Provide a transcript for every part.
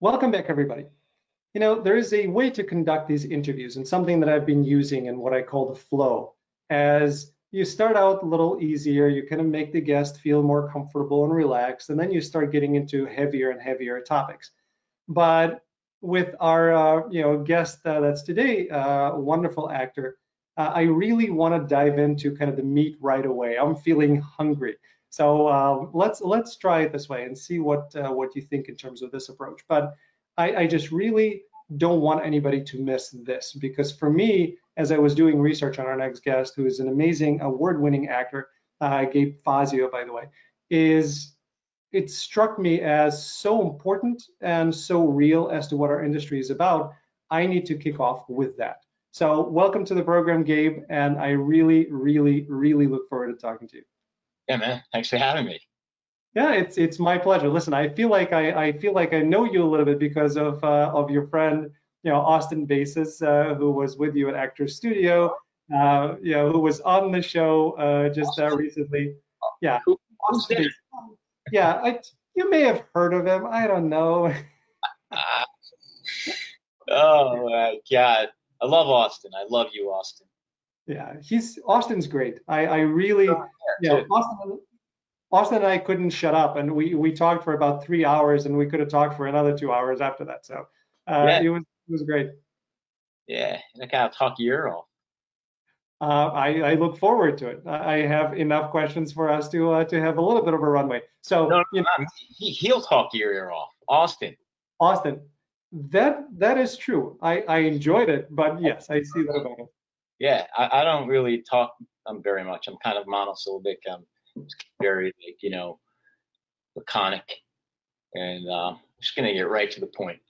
Welcome back, everybody. You know, there is a way to conduct these interviews and something that I've been using in what I call the flow. As you start out a little easier, you kind of make the guest feel more comfortable and relaxed, and then you start getting into heavier and heavier topics. But with our, uh, you know, guest uh, that's today, uh, wonderful actor, uh, I really want to dive into kind of the meat right away. I'm feeling hungry. So uh, let's let's try it this way and see what uh, what you think in terms of this approach. But I, I, just really don't want anybody to miss this because for me, as I was doing research on our next guest, who is an amazing award-winning actor, uh, Gabe Fazio, by the way, is it struck me as so important and so real as to what our industry is about. I need to kick off with that. So welcome to the program, Gabe, and I really, really, really look forward to talking to you. Yeah, man. Thanks for having me. Yeah, it's it's my pleasure. Listen, I feel like I, I feel like I know you a little bit because of uh, of your friend, you know, Austin Basis, uh, who was with you at Actors Studio, uh, you know, who was on the show uh, just uh, recently. Yeah, Austin Yeah, I, you may have heard of him. I don't know. oh my God, I love Austin. I love you, Austin. Yeah, he's Austin's great. I, I really, yeah, Austin, Austin and I couldn't shut up, and we we talked for about three hours, and we could have talked for another two hours after that. So uh, yeah. it was it was great. Yeah, and I will talk your ear off. Uh, I, I look forward to it. I have enough questions for us to uh, to have a little bit of a runway. So no, you know, he, he'll talk your ear off. Austin. Austin. That that is true. I, I enjoyed it, but yes, I see that about it. Yeah, I, I don't really talk um, very much. I'm kind of monosyllabic. I'm very like you know laconic, and uh, I'm just gonna get right to the point.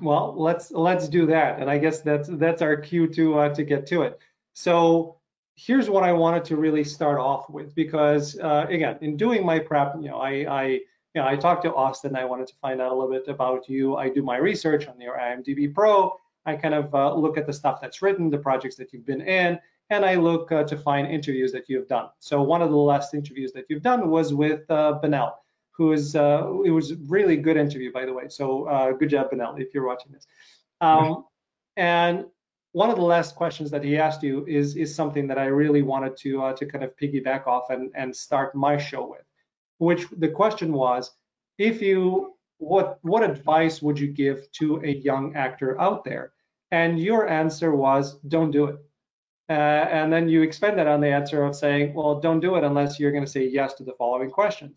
Well, let's let's do that, and I guess that's that's our cue to uh, to get to it. So here's what I wanted to really start off with, because uh, again, in doing my prep, you know, I, I you know, I talked to Austin. I wanted to find out a little bit about you. I do my research on your IMDb Pro. I kind of uh, look at the stuff that's written, the projects that you've been in, and I look uh, to find interviews that you've done. So one of the last interviews that you've done was with uh, Benel, who is uh, it was really good interview by the way. So uh, good job, Benel, if you're watching this. Um, and one of the last questions that he asked you is is something that I really wanted to uh, to kind of piggyback off and and start my show with, which the question was, if you what what advice would you give to a young actor out there? And your answer was, don't do it. Uh, and then you expanded on the answer of saying, well, don't do it unless you're going to say yes to the following questions.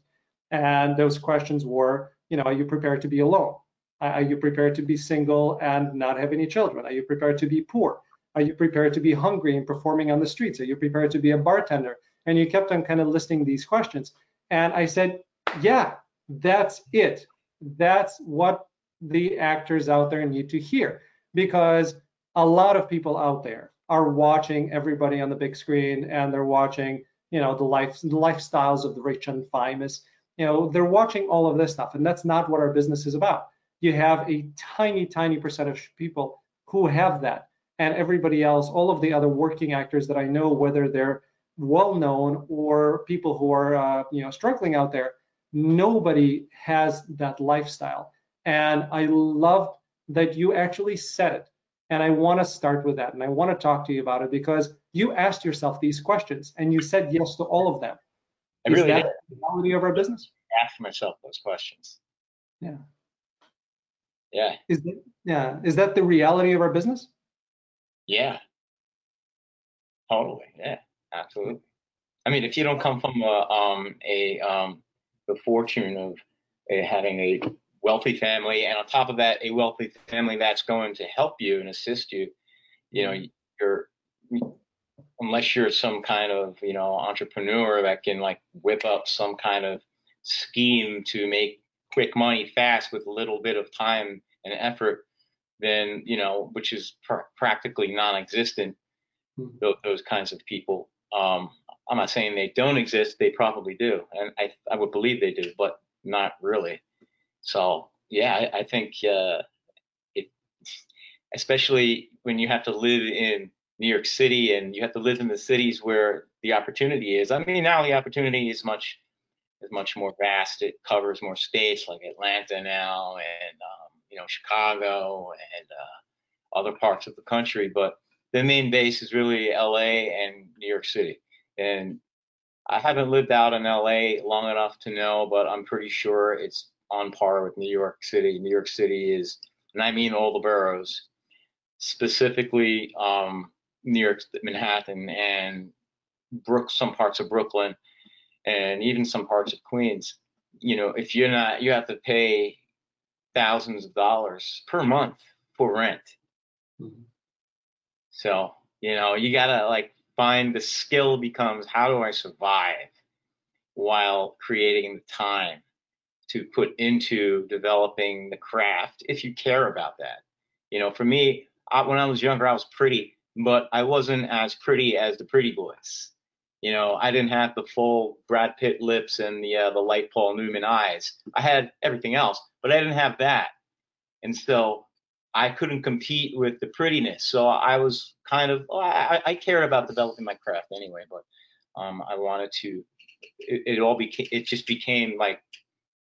And those questions were, you know, are you prepared to be alone? Are you prepared to be single and not have any children? Are you prepared to be poor? Are you prepared to be hungry and performing on the streets? Are you prepared to be a bartender? And you kept on kind of listing these questions. And I said, yeah, that's it. That's what the actors out there need to hear because a lot of people out there are watching everybody on the big screen and they're watching you know the life the lifestyles of the rich and famous. You know they're watching all of this stuff and that's not what our business is about. You have a tiny tiny percentage of people who have that and everybody else all of the other working actors that i know whether they're well known or people who are uh, you know struggling out there nobody has that lifestyle and i love that you actually said it and I want to start with that. And I want to talk to you about it because you asked yourself these questions and you said yes to all of them. I Is really that did. the reality of our business? Ask myself those questions. Yeah. Yeah. Is that, yeah. Is that the reality of our business? Yeah. Totally. Yeah. Absolutely. I mean, if you don't come from a um a um the fortune of uh, having a wealthy family, and on top of that, a wealthy family that's going to help you and assist you. You know, you're unless you're some kind of you know entrepreneur that can like whip up some kind of scheme to make quick money fast with a little bit of time and effort, then you know, which is pr- practically non-existent. Mm-hmm. Those, those, kinds of people. Um, I'm not saying they don't exist; they probably do, and I I would believe they do, but not really. So yeah, I, I think uh, it, especially when you have to live in New York City and you have to live in the cities where the opportunity is. I mean, now the opportunity is much is much more vast. It covers more states like Atlanta now and um, you know Chicago and uh, other parts of the country, but the main base is really LA and New York City. And I haven't lived out in LA long enough to know, but I'm pretty sure it's on par with New York City. New York City is, and I mean all the boroughs, specifically um, New York, Manhattan, and Brook, some parts of Brooklyn, and even some parts of Queens. You know, if you're not, you have to pay thousands of dollars per month for rent. Mm-hmm. So, you know, you gotta like find the skill becomes how do I survive while creating the time to put into developing the craft if you care about that. You know, for me, I, when I was younger, I was pretty, but I wasn't as pretty as the pretty boys. You know, I didn't have the full Brad Pitt lips and the uh, the light Paul Newman eyes. I had everything else, but I didn't have that. And so I couldn't compete with the prettiness. So I was kind of, well, I, I about developing my craft anyway, but um, I wanted to, it, it, all became, it just became like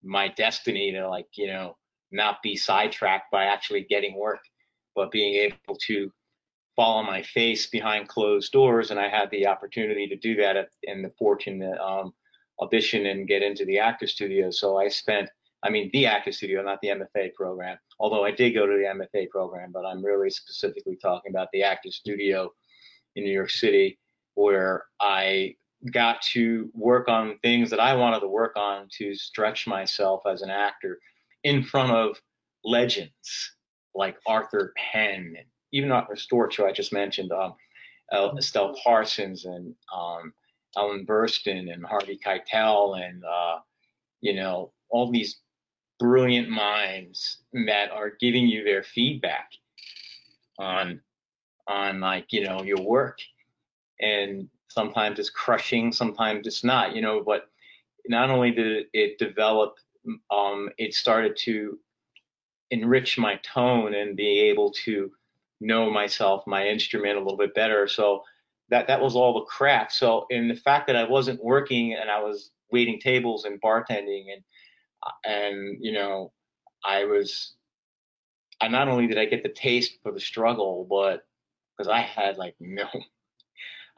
my destiny to like, you know, not be sidetracked by actually getting work, but being able to fall on my face behind closed doors. And I had the opportunity to do that and the fortune to um, audition and get into the actor studio. So I spent I mean, the actor studio, not the MFA program. Although I did go to the MFA program, but I'm really specifically talking about the actor studio in New York City, where I got to work on things that I wanted to work on to stretch myself as an actor in front of legends like Arthur Penn, and even Arthur Storch, who I just mentioned, um, Estelle Parsons, and um, Ellen Burstyn, and Harvey Keitel, and uh, you know all these brilliant minds that are giving you their feedback on on like you know your work. And sometimes it's crushing sometimes it's not you know but not only did it develop um, it started to enrich my tone and be able to know myself my instrument a little bit better. So that that was all the craft. So in the fact that i wasn't working and i was waiting tables and bartending and and you know, I was. I not only did I get the taste for the struggle, but because I had like no.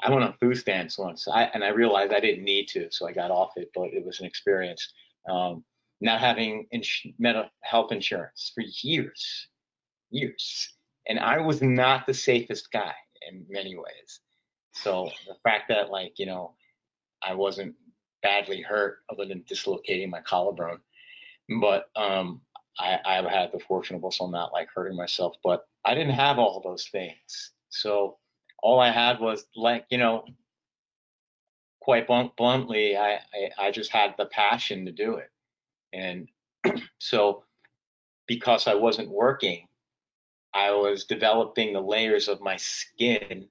I went on food stamps once, I, and I realized I didn't need to, so I got off it. But it was an experience. Um, not having ins- mental health insurance for years, years, and I was not the safest guy in many ways. So the fact that like you know, I wasn't badly hurt other than dislocating my collarbone but um, I, I had the fortune of also not like hurting myself. But I didn't have all those things, so all I had was like you know, quite blunt, bluntly, I, I I just had the passion to do it, and so because I wasn't working, I was developing the layers of my skin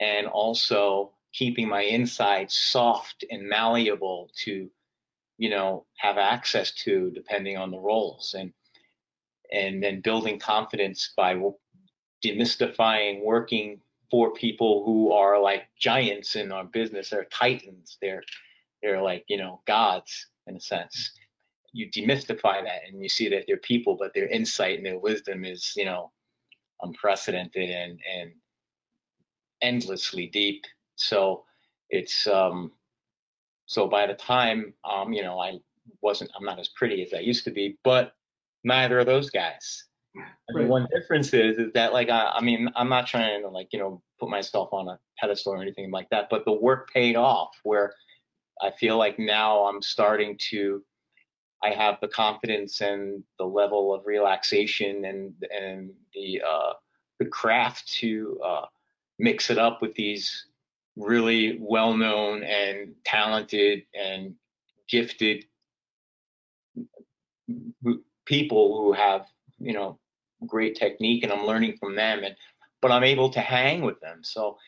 and also keeping my insides soft and malleable to you know have access to depending on the roles and and then building confidence by demystifying working for people who are like giants in our business. They're titans. They're they're like you know gods in a sense. You demystify that and you see that they're people but their insight and their wisdom is you know unprecedented and and endlessly deep. So it's um so by the time, um, you know, I wasn't, I'm not as pretty as I used to be, but neither of those guys. Right. The one difference is, is that like, I, I mean, I'm not trying to like, you know, put myself on a pedestal or anything like that, but the work paid off where I feel like now I'm starting to, I have the confidence and the level of relaxation and, and the, uh, the craft to, uh, mix it up with these really well known and talented and gifted people who have you know great technique and I'm learning from them and but I'm able to hang with them. So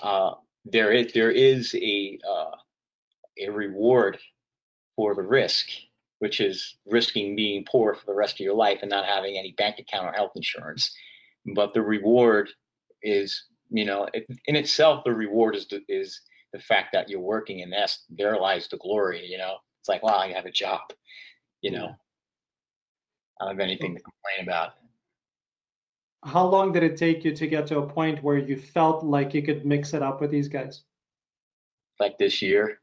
uh, there is there is a uh, a reward for the risk which is risking being poor for the rest of your life and not having any bank account or health insurance. But the reward is you know, it, in itself, the reward is the, is the fact that you're working, and that's there lies the glory. You know, it's like, wow, I have a job. You know, I don't have anything to complain about. How long did it take you to get to a point where you felt like you could mix it up with these guys? Like this year.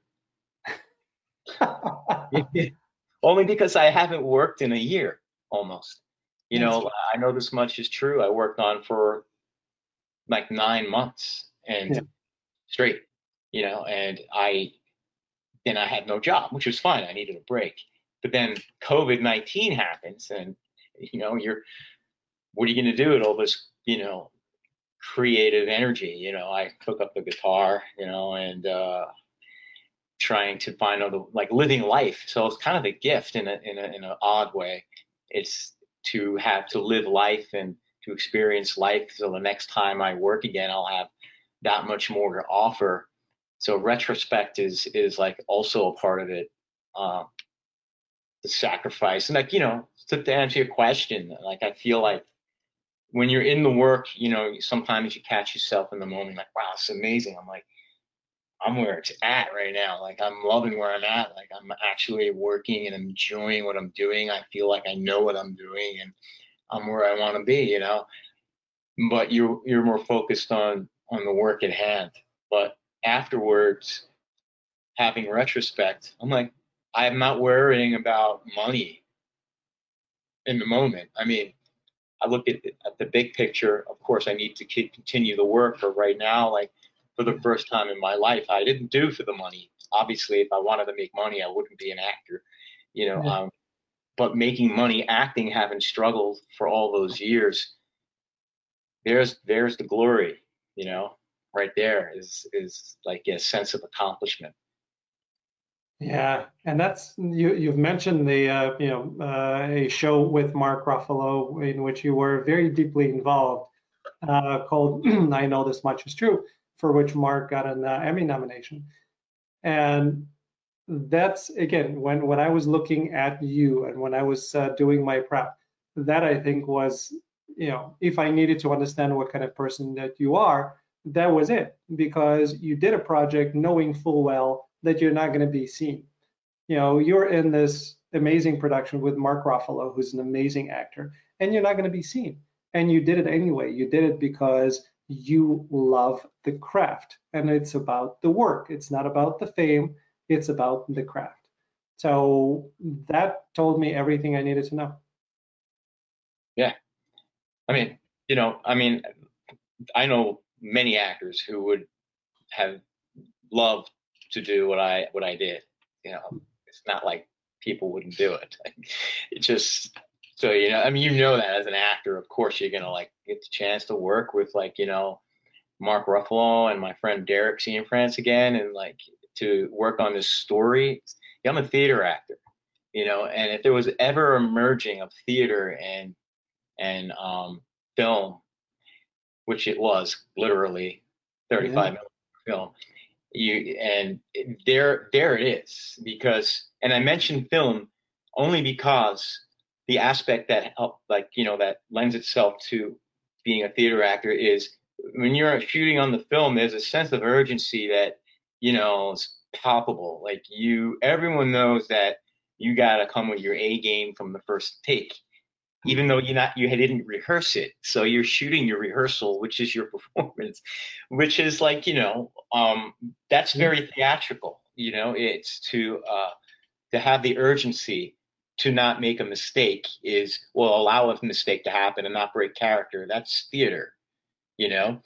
Only because I haven't worked in a year almost. You know, I know this much is true. I worked on for like nine months and yeah. straight, you know, and I then I had no job, which was fine. I needed a break. But then COVID nineteen happens and you know, you're what are you gonna do with all this, you know, creative energy? You know, I took up the guitar, you know, and uh trying to find other like living life. So it's kind of a gift in a in a in an odd way. It's to have to live life and to experience life. So the next time I work again, I'll have that much more to offer. So retrospect is is like also a part of it. Uh, the sacrifice and like you know to answer your question, like I feel like when you're in the work, you know, sometimes you catch yourself in the moment like, wow, it's amazing. I'm like, I'm where it's at right now. Like I'm loving where I'm at. Like I'm actually working and enjoying what I'm doing. I feel like I know what I'm doing and I'm where I want to be, you know. But you're you're more focused on on the work at hand. But afterwards, having retrospect, I'm like, I'm not worrying about money in the moment. I mean, I look at, at the big picture. Of course, I need to keep, continue the work. But right now, like for the first time in my life. I didn't do for the money. Obviously, if I wanted to make money, I wouldn't be an actor, you know. Yeah. Um, but making money, acting, having struggled for all those years, there's there's the glory, you know. Right there is is like a sense of accomplishment. Yeah, and that's you. You've mentioned the uh, you know uh, a show with Mark Ruffalo in which you were very deeply involved, uh, called "I Know This Much Is True." for which Mark got an uh, Emmy nomination. And that's again when when I was looking at you and when I was uh, doing my prep, that I think was you know if I needed to understand what kind of person that you are, that was it because you did a project knowing full well that you're not going to be seen. You know, you're in this amazing production with Mark Ruffalo, who's an amazing actor, and you're not going to be seen. And you did it anyway. You did it because you love the craft and it's about the work. It's not about the fame, it's about the craft. So that told me everything I needed to know. Yeah. I mean, you know, I mean, I know many actors who would have loved to do what I what I did. You know, it's not like people wouldn't do it. It just so you know, I mean, you know that as an actor, of course, you're gonna like get the chance to work with like you know Mark Ruffalo and my friend Derek Cianfrance again, and like to work on this story. I'm a theater actor, you know, and if there was ever a merging of theater and and um, film, which it was literally 35 yeah. minute film, you and there there it is because and I mentioned film only because the aspect that help like you know that lends itself to being a theater actor is when you're shooting on the film there's a sense of urgency that you know is palpable like you everyone knows that you got to come with your a game from the first take even though you not you didn't rehearse it so you're shooting your rehearsal which is your performance which is like you know um that's very theatrical you know it's to uh to have the urgency to not make a mistake is will allow a mistake to happen and not break character. That's theater, you know,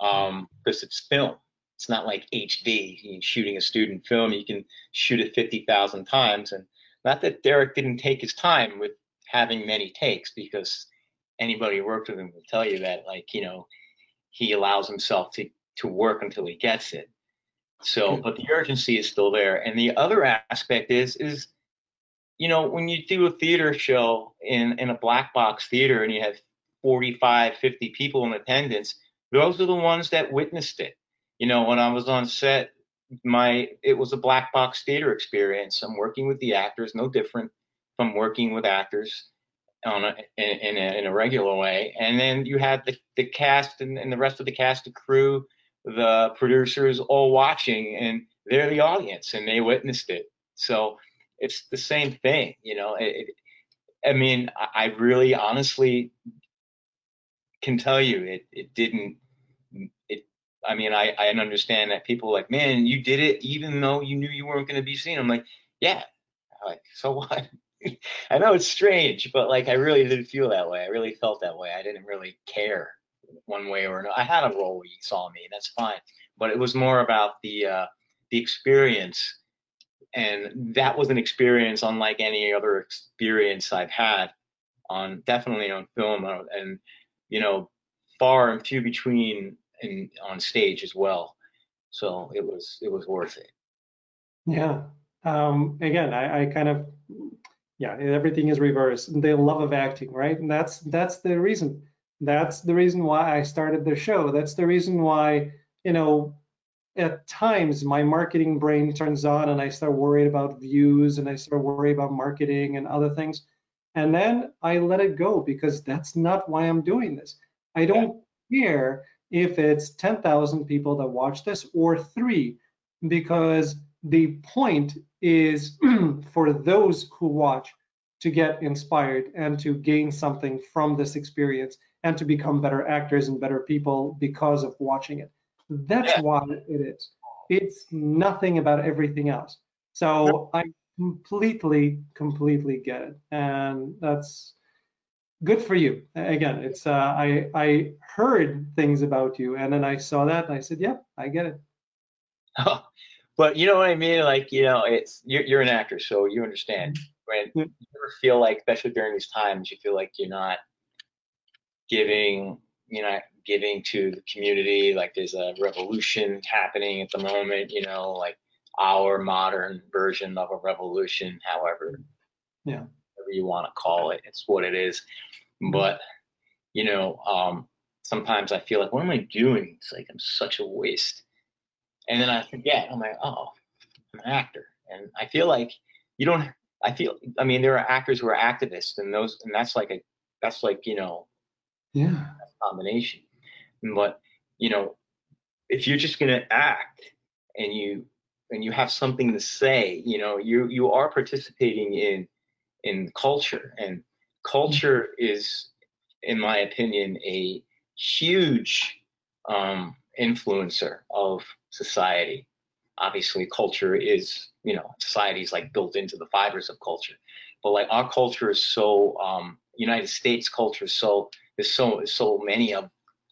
um, because it's film. It's not like HD. You're shooting a student film, you can shoot it fifty thousand times, and not that Derek didn't take his time with having many takes, because anybody who worked with him will tell you that, like you know, he allows himself to to work until he gets it. So, hmm. but the urgency is still there. And the other aspect is is you know, when you do a theater show in, in a black box theater and you have 45, 50 people in attendance, those are the ones that witnessed it. You know, when I was on set, my it was a black box theater experience. I'm working with the actors, no different from working with actors on a, in, a, in a regular way. And then you had the, the cast and, and the rest of the cast, the crew, the producers all watching, and they're the audience, and they witnessed it. So it's the same thing, you know. It, I mean, I really honestly can tell you it, it didn't, it, I mean, I, I understand that people like, man, you did it even though you knew you weren't going to be seen. I'm like, yeah, like, so what? I know it's strange, but like, I really didn't feel that way. I really felt that way. I didn't really care one way or another. I had a role where you saw me, and that's fine. But it was more about the, uh, the experience and that was an experience unlike any other experience I've had on definitely on film uh, and you know far and few between in on stage as well. So it was it was worth it. Yeah. Um, again, I, I kind of yeah, everything is reversed. The love of acting, right? And that's that's the reason. That's the reason why I started the show. That's the reason why you know at times my marketing brain turns on and I start worried about views and I start worried about marketing and other things. And then I let it go because that's not why I'm doing this. I don't care if it's 10,000 people that watch this or three, because the point is for those who watch to get inspired and to gain something from this experience and to become better actors and better people because of watching it. That's yeah. why it is. It's nothing about everything else. So I completely, completely get it, and that's good for you. Again, it's uh, I I heard things about you, and then I saw that, and I said, "Yep, yeah, I get it." Oh, but you know what I mean? Like you know, it's you're, you're an actor, so you understand. Mm-hmm. When you ever feel like, especially during these times, you feel like you're not giving, you know, giving to the community. Like there's a revolution happening at the moment, you know, like our modern version of a revolution, however, yeah, you want to call it, it's what it is. But you know, um, sometimes I feel like, what am I doing? It's like I'm such a waste. And then I forget. I'm like, oh, I'm an actor, and I feel like you don't. I feel. I mean, there are actors who are activists, and those, and that's like a, that's like you know, yeah, combination. But you know, if you're just going to act and you and you have something to say, you know, you you are participating in in culture, and culture is, in my opinion, a huge um, influencer of society. Obviously, culture is, you know, society is like built into the fibers of culture. But like our culture is so, um, United States culture is so, there's so, so many of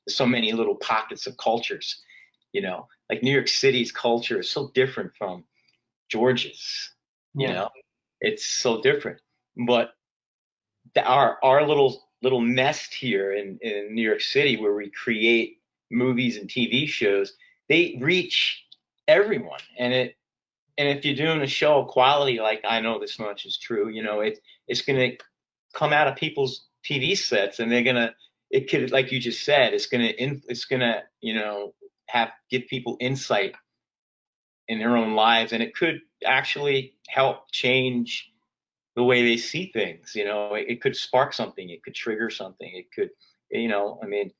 so many little pockets of cultures. You know, like New York City's culture is so different from Georgia's. You yeah. know, it's so different. But the, our our little little nest here in, in New York City where we create movies and TV shows, they reach everyone. And it and if you're doing a show of quality, like I know this much is true, you know, it it's gonna come out of people's TV sets and they're gonna it could, like you just said, it's gonna it's gonna you know have give people insight in their own lives, and it could actually help change the way they see things. You know, it, it could spark something, it could trigger something, it could, you know, I mean,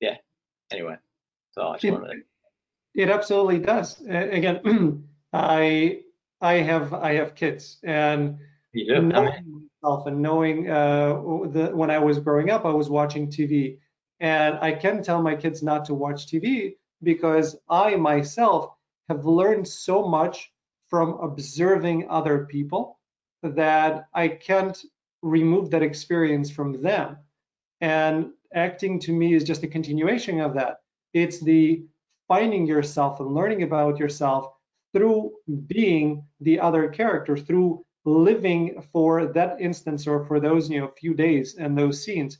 yeah. Anyway, so I just it, wanted to. It absolutely does. Again, I I have I have kids, and knowing myself and knowing uh, the, when I was growing up, I was watching TV, and I can tell my kids not to watch TV because I myself have learned so much from observing other people that I can't remove that experience from them. And acting to me is just a continuation of that. It's the finding yourself and learning about yourself through being the other character, through living for that instance or for those you know few days and those scenes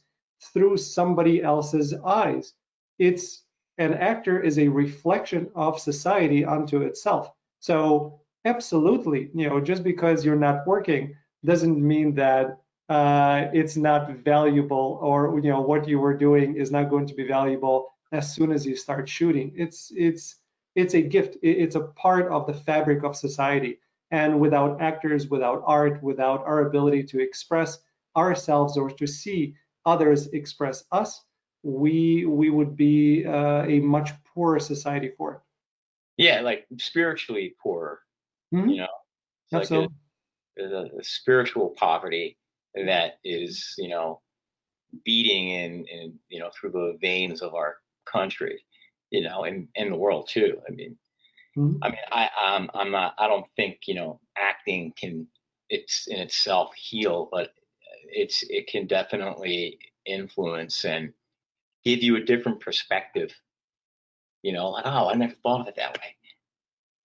through somebody else's eyes it's an actor is a reflection of society unto itself so absolutely you know just because you're not working doesn't mean that uh, it's not valuable or you know what you were doing is not going to be valuable as soon as you start shooting it's it's it's a gift it's a part of the fabric of society and without actors, without art, without our ability to express ourselves or to see others express us, we we would be uh, a much poorer society for it. Yeah, like spiritually poorer. Mm-hmm. You know, Absolutely. Like the, the spiritual poverty that is, you know, beating in, in, you know, through the veins of our country, you know, and in the world too. I mean, mm-hmm. I mean, I, I'm, I'm not, I don't think, you know, acting can, it's in itself heal, but it's, it can definitely influence and give you a different perspective. You know, like, oh, I never thought of it that way.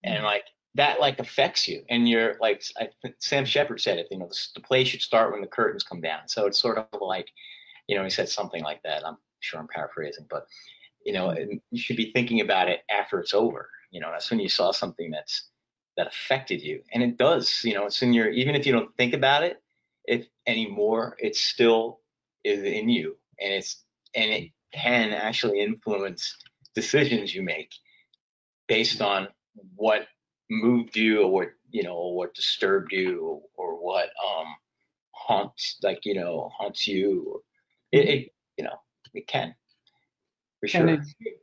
And mm-hmm. like, that like affects you. And you're like I, sam shepard said it you know the, the play should start when the curtains come down. So it's sort of like you know he said something like that. I'm sure i'm paraphrasing but you know you should be thinking about it after it's over you know that's when you saw something that's that affected you. And it does you know it's in your even if you don't think about it if anymore it still is in you. And it's and it can actually influence decisions you make based on what moved you or what you know or what disturbed you or, or what um haunts like you know haunts you? It, it you know it can for sure. and it,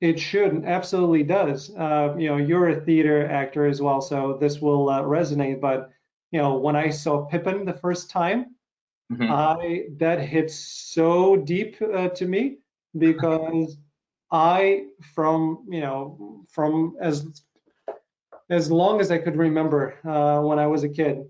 it should absolutely does. Uh, you know you're a theater actor as well so this will uh, resonate but you know when i saw pippin the first time mm-hmm. i that hit so deep uh, to me because i from you know from as as long as I could remember uh, when I was a kid,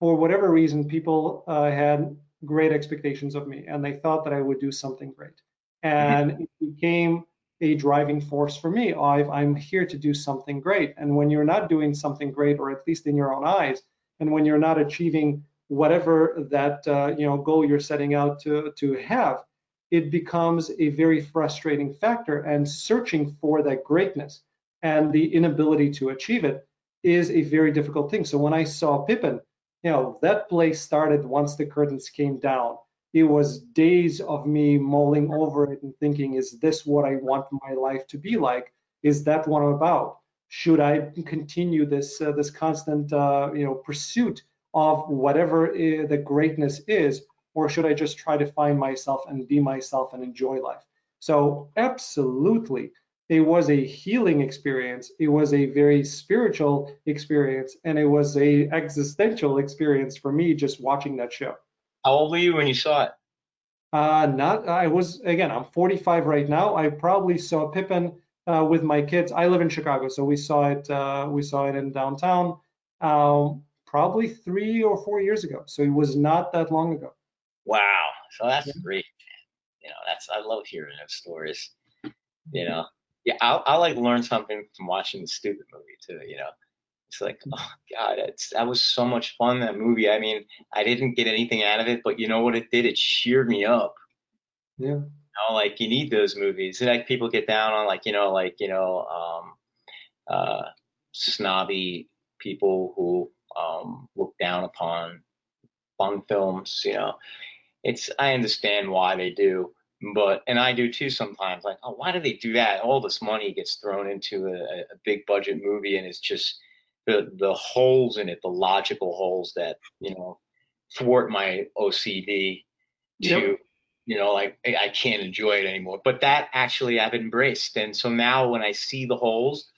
for whatever reason, people uh, had great expectations of me and they thought that I would do something great. And mm-hmm. it became a driving force for me. i am here to do something great. And when you're not doing something great, or at least in your own eyes, and when you're not achieving whatever that uh, you know goal you're setting out to to have, it becomes a very frustrating factor. And searching for that greatness and the inability to achieve it is a very difficult thing. So when I saw Pippin, you know, that play started once the curtains came down. It was days of me mulling over it and thinking, is this what I want my life to be like? Is that what I'm about? Should I continue this uh, this constant uh, you know pursuit of whatever uh, the greatness is, or should I just try to find myself and be myself and enjoy life? So absolutely, it was a healing experience. It was a very spiritual experience and it was a existential experience for me just watching that show. How old were you when you saw it? Uh not i was again i'm 45 right now. I probably saw pippin uh, with my kids. I live in chicago so we saw it uh, we saw it in downtown um, probably three or four years ago. So it was not that long ago. Wow. So that's yeah. great you know that's i love hearing those stories. You know yeah, I, I like learn something from watching the stupid movie too. You know, it's like, mm. oh god, it's that was so much fun that movie. I mean, I didn't get anything out of it, but you know what it did? It cheered me up. Yeah. You know, like you need those movies. Like people get down on like you know, like you know, um, uh, snobby people who um, look down upon fun films. You know, it's I understand why they do, but and I do too sometimes. Like, oh, why do they do that? All this money gets thrown into a, a big budget movie, and it's just the the holes in it, the logical holes that you know thwart my OCD to yep. you know like I can't enjoy it anymore. But that actually I've embraced, and so now when I see the holes,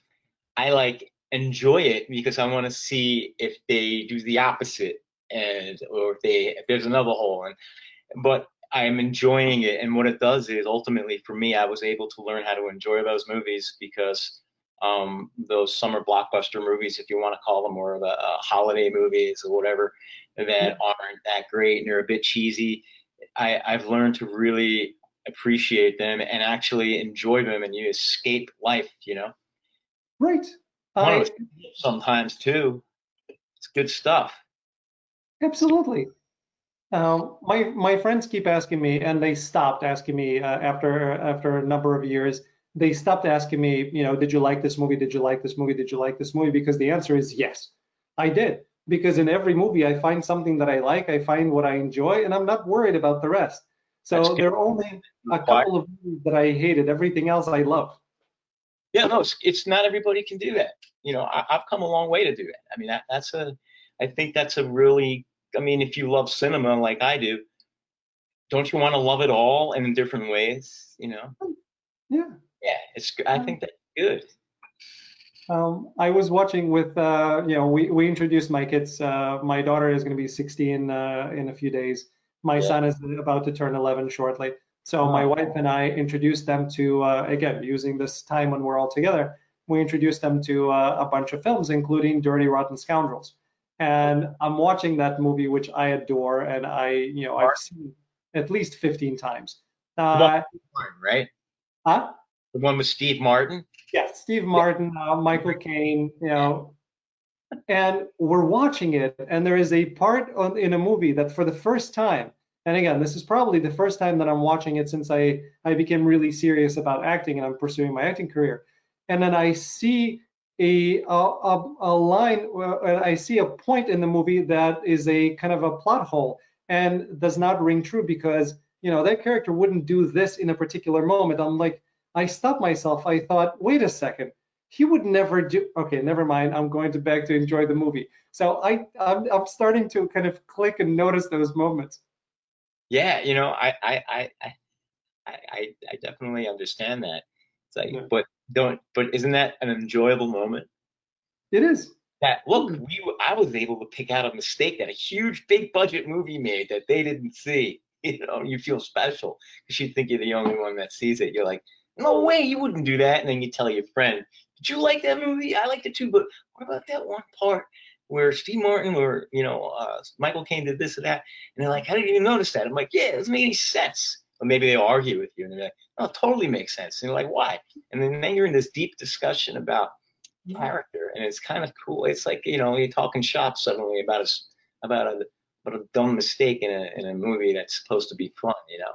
I like enjoy it because I want to see if they do the opposite and or if they if there's another hole and but I am enjoying it. And what it does is ultimately for me, I was able to learn how to enjoy those movies because um, those summer blockbuster movies, if you want to call them, or the uh, holiday movies or whatever, that aren't that great and they're a bit cheesy. I, I've learned to really appreciate them and actually enjoy them, and you escape life. You know, right? I, sometimes too. It's good stuff. Absolutely. Um, my my friends keep asking me, and they stopped asking me uh, after after a number of years. They stopped asking me, you know, did you like this movie? Did you like this movie? Did you like this movie? Because the answer is yes, I did. Because in every movie, I find something that I like, I find what I enjoy, and I'm not worried about the rest. So there are only a couple of movies that I hated. Everything else I love. Yeah, no, it's, it's not everybody can do that. You know, I, have come a long way to do that. I mean, that, that's a, I think that's a really I mean, if you love cinema like I do, don't you want to love it all and in different ways? You know? Yeah. Yeah, it's. I think that's good. Um, I was watching with, uh, you know, we, we introduced my kids. Uh, my daughter is going to be 16 uh, in a few days. My yeah. son is about to turn 11 shortly. So my wife and I introduced them to, uh, again, using this time when we're all together, we introduced them to uh, a bunch of films, including Dirty Rotten Scoundrels. And I'm watching that movie, which I adore, and I, you know, I've seen at least 15 times. Uh, right? Huh? The one with Steve Martin. Yeah, Steve Martin, uh, Michael Caine, you know, and we're watching it, and there is a part on, in a movie that for the first time, and again, this is probably the first time that I'm watching it since I I became really serious about acting and I'm pursuing my acting career, and then I see a a, a line, uh, I see a point in the movie that is a kind of a plot hole and does not ring true because you know that character wouldn't do this in a particular moment. I'm like I stopped myself. I thought, wait a second, he would never do. Okay, never mind. I'm going to beg to enjoy the movie. So I, I'm, I'm starting to kind of click and notice those moments. Yeah, you know, I, I, I, I, I definitely understand that. It's like, yeah. but don't, but isn't that an enjoyable moment? It is. That look, mm. we, I was able to pick out a mistake that a huge, big budget movie made that they didn't see. You know, you feel special because you think you're the only one that sees it. You're like, no way, you wouldn't do that. And then you tell your friend, did you like that movie? I liked it too, but what about that one part where Steve Martin or, you know, uh, Michael Caine did this or that? And they're like, how did you notice that? I'm like, yeah, it doesn't make any sense. Or maybe they'll argue with you and they're like, no, it totally makes sense. And you're like, why? And then, then you're in this deep discussion about character. And it's kind of cool. It's like, you know, you're talking shop suddenly about a, about a, about a dumb mistake in a, in a movie that's supposed to be fun, you know?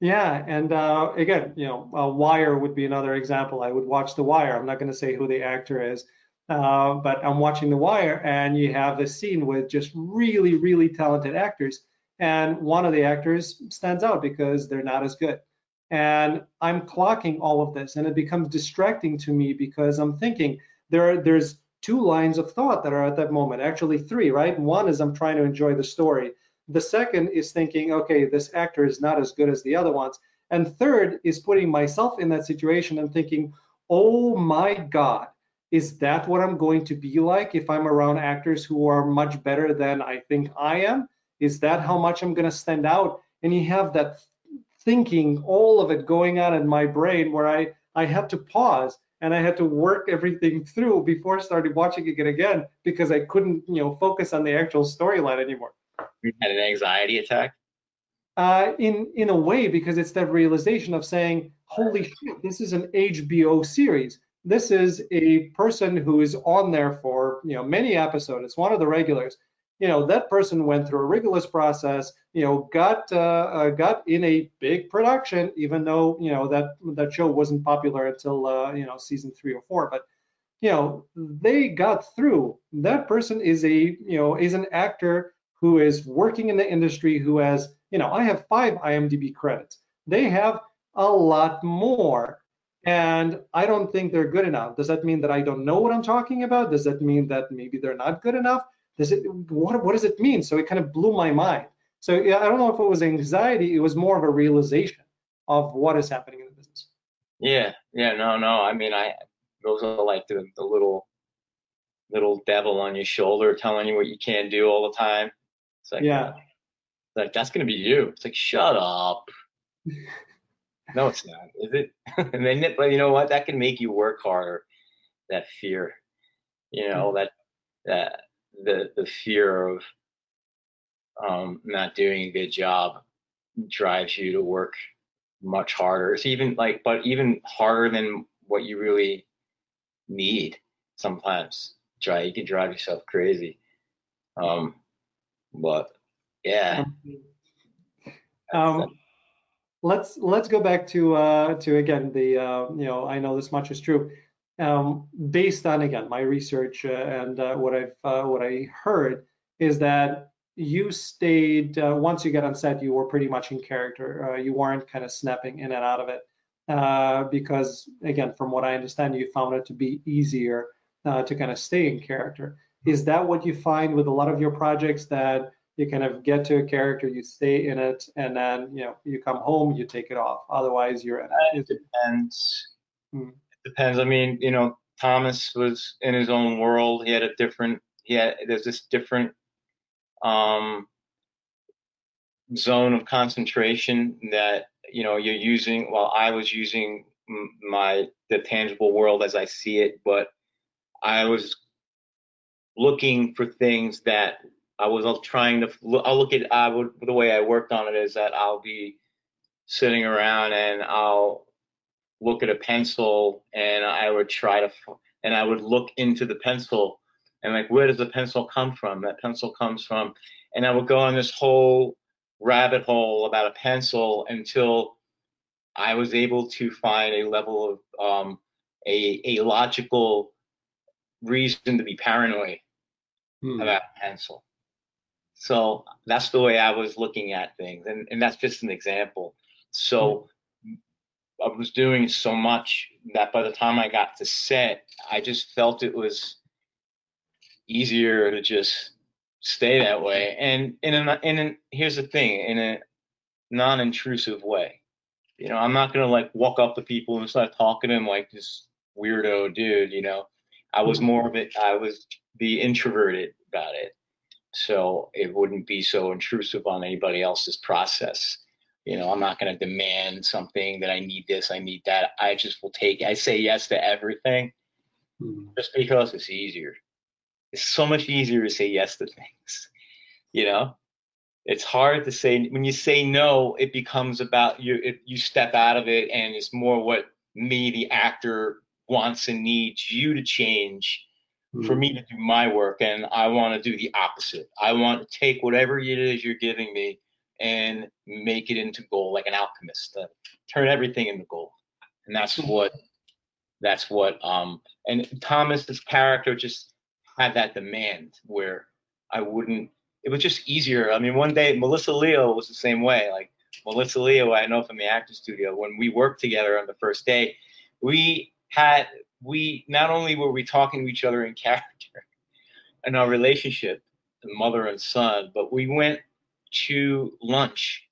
Yeah, and uh, again, you know, uh, Wire would be another example. I would watch The Wire. I'm not going to say who the actor is, uh, but I'm watching The Wire, and you have this scene with just really, really talented actors, and one of the actors stands out because they're not as good. And I'm clocking all of this, and it becomes distracting to me because I'm thinking there, are, there's two lines of thought that are at that moment, actually three, right? One is I'm trying to enjoy the story. The second is thinking, okay, this actor is not as good as the other ones. And third is putting myself in that situation and thinking, oh my God, is that what I'm going to be like if I'm around actors who are much better than I think I am? Is that how much I'm going to stand out? And you have that thinking, all of it going on in my brain where I, I had to pause and I had to work everything through before I started watching it again because I couldn't, you know, focus on the actual storyline anymore you had an anxiety attack? Uh, in in a way, because it's that realization of saying, "Holy shit, this is an HBO series. This is a person who is on there for you know many episodes. It's one of the regulars. You know that person went through a rigorous process. You know, got uh, uh, got in a big production, even though you know that that show wasn't popular until uh, you know season three or four. But you know they got through. That person is a you know is an actor who is working in the industry who has, you know, I have five IMDb credits. They have a lot more. And I don't think they're good enough. Does that mean that I don't know what I'm talking about? Does that mean that maybe they're not good enough? Does it what what does it mean? So it kind of blew my mind. So yeah, I don't know if it was anxiety, it was more of a realization of what is happening in the business. Yeah, yeah, no, no. I mean I those are like the, the little little devil on your shoulder telling you what you can't do all the time. It's like, yeah. Like that's gonna be you. It's like, shut up. no, it's not, is it? and then, but you know what? That can make you work harder. That fear, you know, mm-hmm. that that the the fear of um, not doing a good job drives you to work much harder. It's even like, but even harder than what you really need. Sometimes, try you can drive yourself crazy. Um, but yeah. Um, let's let's go back to uh, to again the uh, you know I know this much is true. Um, based on again my research uh, and uh, what I've uh, what I heard is that you stayed uh, once you get on set you were pretty much in character. you weren't kind of snapping in and out of it because again from what I understand you found it to be easier to kind of stay in character. Is that what you find with a lot of your projects that you kind of get to a character, you stay in it, and then you know you come home, you take it off. Otherwise, you're in it. It depends. Hmm. Depends. I mean, you know, Thomas was in his own world. He had a different, he had, there's this different um, zone of concentration that, you know, you're using, while I was using my, the tangible world as I see it, but I was looking for things that I was trying to, I'll look at, I would, the way I worked on it is that I'll be sitting around and I'll look at a pencil and I would try to, and I would look into the pencil and like, where does the pencil come from? That pencil comes from, and I would go on this whole rabbit hole about a pencil until I was able to find a level of um, a, a logical reason to be paranoid hmm. about a pencil. So that's the way I was looking at things. And, and that's just an example. So I was doing so much that by the time I got to set, I just felt it was easier to just stay that way. And in a, in a, here's the thing, in a non-intrusive way. You know, I'm not gonna like walk up to people and start talking to them like this weirdo dude. You know, I was mm-hmm. more of it. I was the introverted about it, so it wouldn't be so intrusive on anybody else's process. You know, I'm not going to demand something that I need this, I need that. I just will take, I say yes to everything mm-hmm. just because it's easier. It's so much easier to say yes to things. You know, it's hard to say when you say no, it becomes about you, it, you step out of it and it's more what me, the actor, wants and needs you to change mm-hmm. for me to do my work. And I want to do the opposite. I want to take whatever it is you're giving me and make it into gold like an alchemist to turn everything into gold. And that's hmm. what that's what um and thomas's character just had that demand where i wouldn't it was just easier. I mean one day melissa leo was the same way. Like melissa leo i know from the actor studio when we worked together on the first day we had we not only were we talking to each other in character and our relationship mother and son but we went to lunch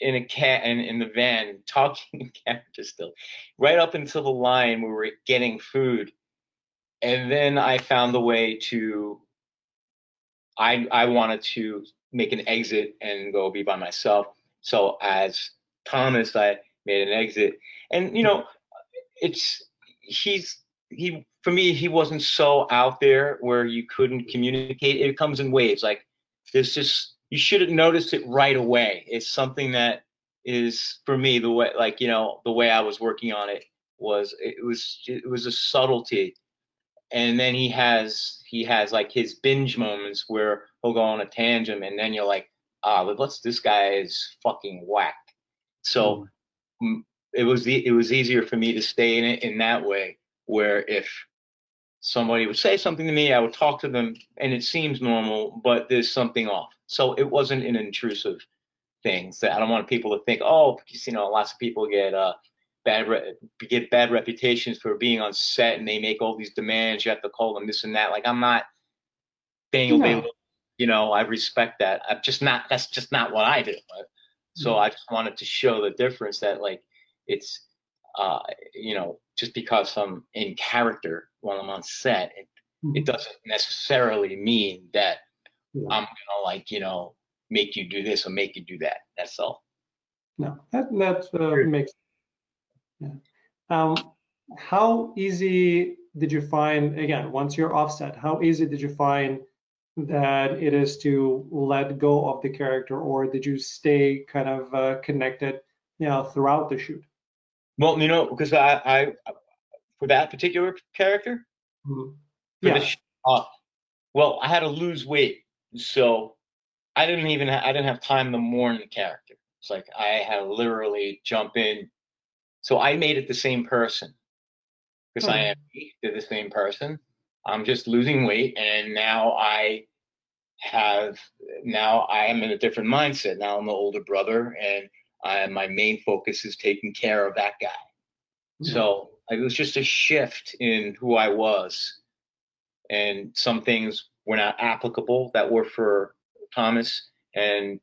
in a cat and in the van talking in character still right up until the line where we are getting food. And then i found the way to i i wanted to make an exit and go be by myself. So as thomas i made an exit. And you know it's he's he for me he wasn't so out there where you couldn't communicate. It comes in waves. Like there's just you should have noticed it right away. It's something that is for me the way like you know the way I was working on it was it was it was a subtlety. And then he has he has like his binge moments where he'll go on a tangent and then you're like, ah, let's this guy is fucking whack. So mm. it was it was easier for me to stay in it in that way where if somebody would say something to me, I would talk to them, and it seems normal, but there's something off. So it wasn't an intrusive thing. So I don't want people to think, oh, because, you know, lots of people get uh, bad re- get bad reputations for being on set, and they make all these demands. You have to call them this and that. Like I'm not being no. You know, I respect that. I'm just not. That's just not what I do. So mm-hmm. I just wanted to show the difference that like it's uh, you know, just because I'm in character while I'm on set, it, mm-hmm. it doesn't necessarily mean that yeah. I'm gonna like, you know, make you do this or make you do that. That's all. No, that that uh, makes. Yeah. Um, how easy did you find again once you're offset? How easy did you find that it is to let go of the character, or did you stay kind of uh, connected, you know, throughout the shoot? Well, you know, because I, I for that particular character, mm-hmm. yeah. The, uh, well, I had to lose weight, so I didn't even ha- I didn't have time to mourn the character. It's like I had to literally jump in. So I made it the same person because mm-hmm. I am the same person. I'm just losing weight, and now I have now I am in a different mindset. Now I'm the older brother, and I, my main focus is taking care of that guy. Mm-hmm. So it was just a shift in who I was, and some things were not applicable that were for Thomas, and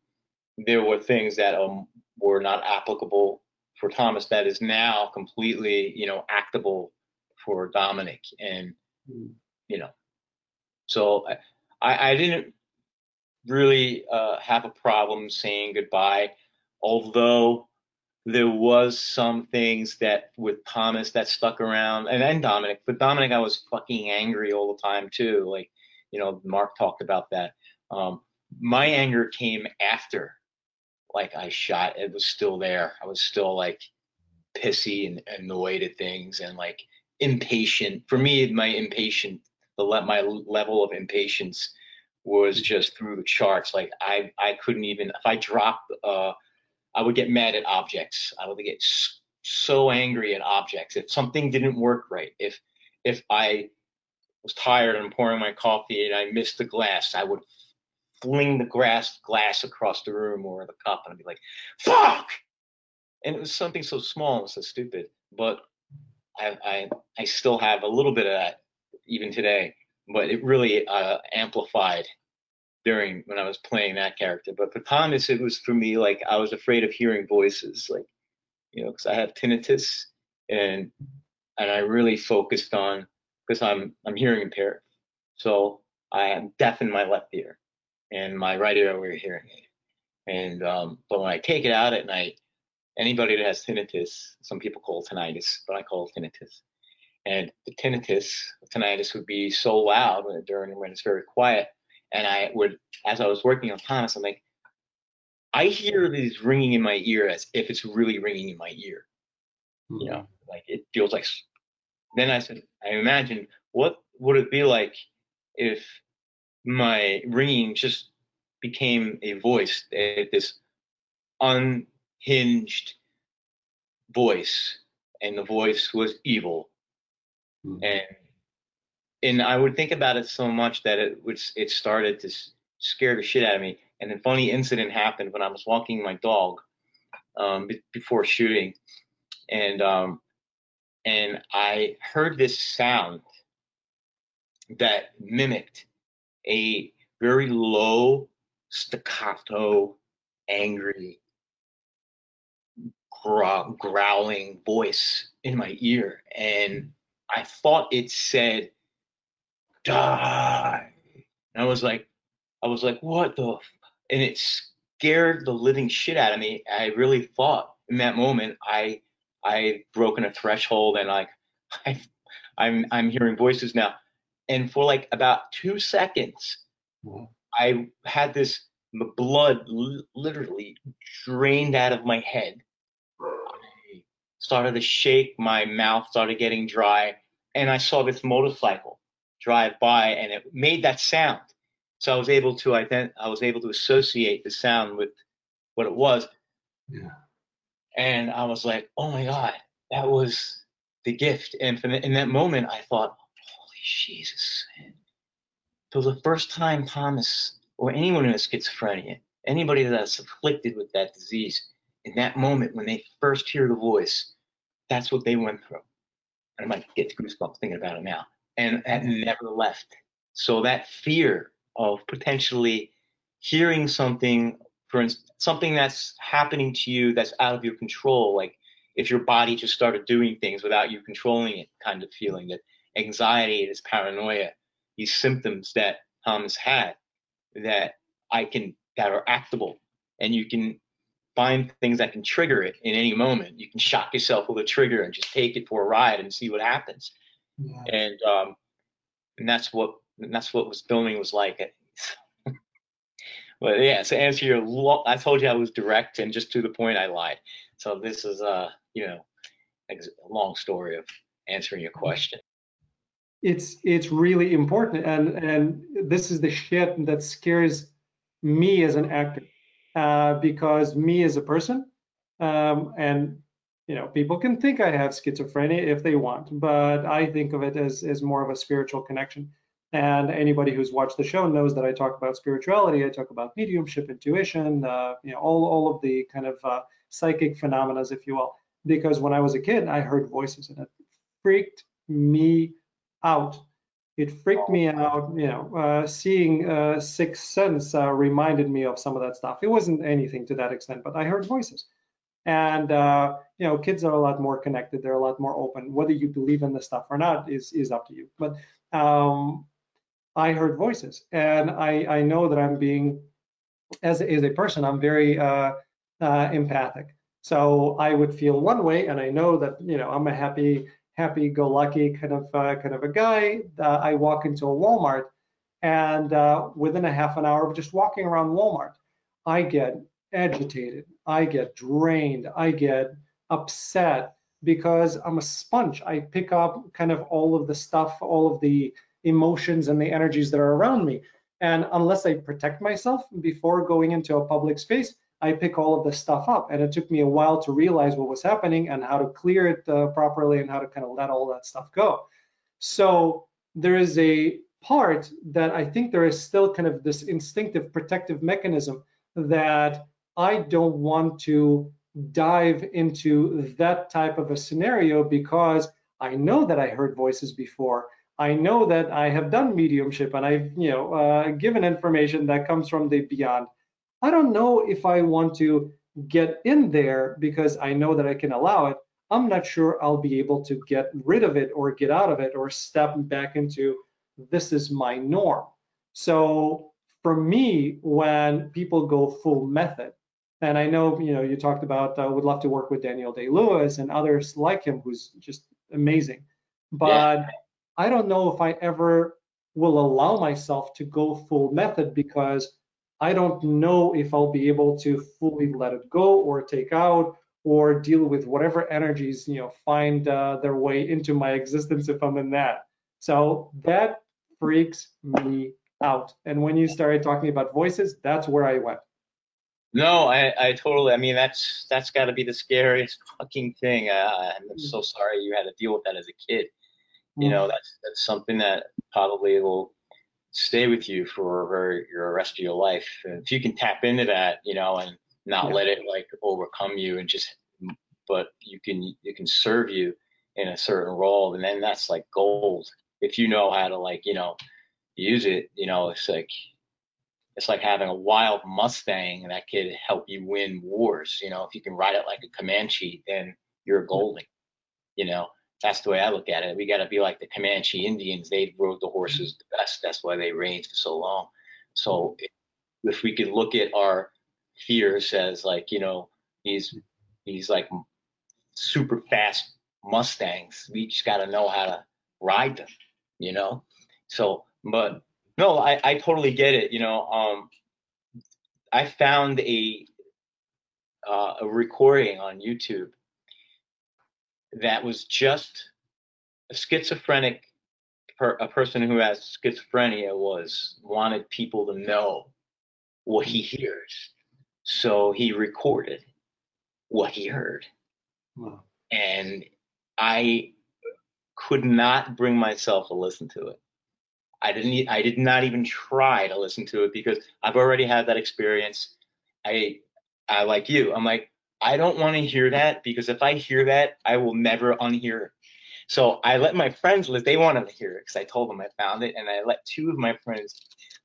there were things that um, were not applicable for Thomas that is now completely, you know, actable for Dominick, and mm. you know, so I, I didn't really uh, have a problem saying goodbye, although there was some things that with Thomas that stuck around, and then Dominick. But Dominick, I was fucking angry all the time too. Like, you know, Mark talked about that. Um, my anger came after, like, I shot. It was still there. I was still like pissy and annoyed at things and like impatient. For me, my impatient, the let my level of impatience was just through the charts. Like I, I couldn't even if I dropped. Uh, I would get mad at objects. I would get so angry at objects if something didn't work right. If if I was tired and pouring my coffee and I missed the glass, I would fling the grass glass across the room or the cup and I'd be like, "Fuck!" And it was something so small and so stupid, but I I, I still have a little bit of that even today. But it really uh, amplified during when I was playing that character. But for Thomas, it was for me like I was afraid of hearing voices, like you know, because I have tinnitus and and I really focused on because I'm I'm hearing impaired, so I am deaf in my left ear, and my right ear we're hearing aid. And um, but when I take it out at night, anybody that has tinnitus, some people call it tinnitus, but I call it tinnitus. And the tinnitus, tinnitus would be so loud during when it's very quiet and I would, as I was working on Thomas, I'm like, I hear these ringing in my ear as if it's really ringing in my ear. Mm-hmm. You know, like it feels like. Then I said, I imagine what would it be like if my ringing just became a voice, this unhinged voice, and the voice was evil, mm-hmm. and and I would think about it so much that it would it started to scare the shit out of me. And a funny incident happened when I was walking my dog um, before shooting, and um, and I heard this sound that mimicked a very low staccato, angry, growling voice in my ear, and I thought it said die. And I was like, I was like, what the? And it scared the living shit out of me. I really thought in that moment I I broken a threshold and like I I'm I'm hearing voices now. And for like about two seconds, mm-hmm. I had this blood literally drained out of my head. I started to shake, my mouth started getting dry, and I saw this motorcycle drive by and it made that sound. So I was able to ident- I was able to associate the sound with what it was. Yeah. And I was like, oh my God, that was the gift. And in that moment, I thought, holy Jesus. For the first time, Thomas or anyone has schizophrenia, anybody that's afflicted with that disease, in that moment when they first hear the voice, that's what they went through. And I might get goosebumps thinking about it now and, and never left. So that fear of potentially hearing something, for instance, something that's happening to you that's out of your control, like if your body just started doing things without you controlling it, kind of feeling that anxiety, this paranoia, these symptoms that Thomas had that I can that are actable, and you can find things that can trigger it in any moment. You can shock yourself with a trigger and just take it for a ride and see what happens yeah. and um, and that's what and that's what was filming was like. But yeah, to answer your, lo- I told you I was direct and just to the point. I lied. So this is a you know, a long story of answering your question. It's it's really important, and and this is the shit that scares me as an actor, uh, because me as a person, um, and you know, people can think I have schizophrenia if they want, but I think of it as, as more of a spiritual connection. And anybody who's watched the show knows that I talk about spirituality, I talk about mediumship, intuition, uh, you know, all, all of the kind of uh, psychic phenomena, if you will. Because when I was a kid, I heard voices and it freaked me out. It freaked me out, you know, uh, seeing uh, Sixth Sense uh, reminded me of some of that stuff. It wasn't anything to that extent, but I heard voices. And, uh, you know, kids are a lot more connected. They're a lot more open. Whether you believe in the stuff or not is is up to you. But um, I heard voices, and I I know that I'm being as as a person, I'm very uh, uh, empathic. So I would feel one way, and I know that you know I'm a happy happy-go-lucky kind of uh, kind of a guy. Uh, I walk into a Walmart, and uh, within a half an hour of just walking around Walmart, I get agitated, I get drained, I get upset because I'm a sponge. I pick up kind of all of the stuff, all of the emotions and the energies that are around me. And unless I protect myself before going into a public space, I pick all of this stuff up. And it took me a while to realize what was happening and how to clear it uh, properly and how to kind of let all that stuff go. So there is a part that I think there is still kind of this instinctive protective mechanism that I don't want to dive into that type of a scenario because I know that I heard voices before. I know that I have done mediumship and I've, you know, uh, given information that comes from the beyond. I don't know if I want to get in there because I know that I can allow it. I'm not sure I'll be able to get rid of it or get out of it or step back into this is my norm. So for me, when people go full method, and I know you know you talked about uh, would love to work with Daniel Day Lewis and others like him, who's just amazing. But yeah. I don't know if I ever will allow myself to go full method because I don't know if I'll be able to fully let it go or take out or deal with whatever energies you know find uh, their way into my existence if I'm in that. So that freaks me out. And when you started talking about voices, that's where I went. No, I, I totally. I mean, that's that's got to be the scariest fucking thing. Uh, I'm so sorry you had to deal with that as a kid. You mm. know, that's that's something that probably will stay with you for very, your rest of your life. And if you can tap into that, you know, and not yeah. let it like overcome you and just, but you can, you can serve you in a certain role. And then that's like gold. If you know how to like, you know, use it, you know, it's like, it's like having a wild Mustang that could help you win wars. You know, if you can ride it like a Comanche, then you're a golding, you know, that's the way I look at it. We got to be like the Comanche Indians. They rode the horses the best. That's why they reigned for so long. So if we could look at our fears as like, you know, these these like super fast Mustangs, we just got to know how to ride them, you know. So, but no, I I totally get it. You know, um, I found a uh, a recording on YouTube that was just a schizophrenic per, a person who has schizophrenia was wanted people to know what he hears. So he recorded what he heard. Wow. and i could not bring myself to listen to it. I didn't i did not even try to listen to it because i've already had that experience. I i like you i'm like I don't want to hear that because if I hear that, I will never unhear it. So I let my friends listen. They wanted to hear it because I told them I found it, and I let two of my friends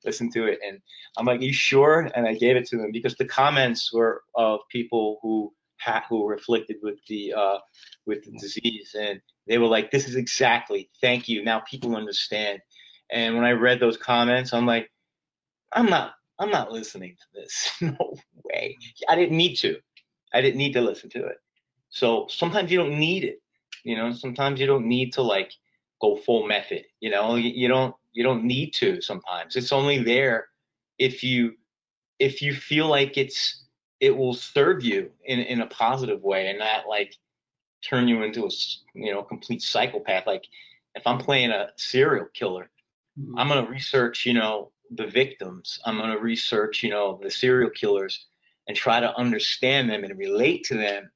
listen to it. And I'm like, "You sure?" And I gave it to them because the comments were of people who had who were afflicted with the uh, with the disease, and they were like, "This is exactly. Thank you. Now people understand." And when I read those comments, I'm like, "I'm not. I'm not listening to this. no way. I didn't need to." I didn't need to listen to it. So sometimes you don't need it. You know, sometimes you don't need to like go full method. You know, you, you don't you don't need to sometimes. It's only there if you if you feel like it's it will serve you in in a positive way and not like turn you into a you know complete psychopath. Like if I'm playing a serial killer, mm-hmm. I'm gonna research you know the victims. I'm gonna research you know the serial killers and try to understand them and relate to them.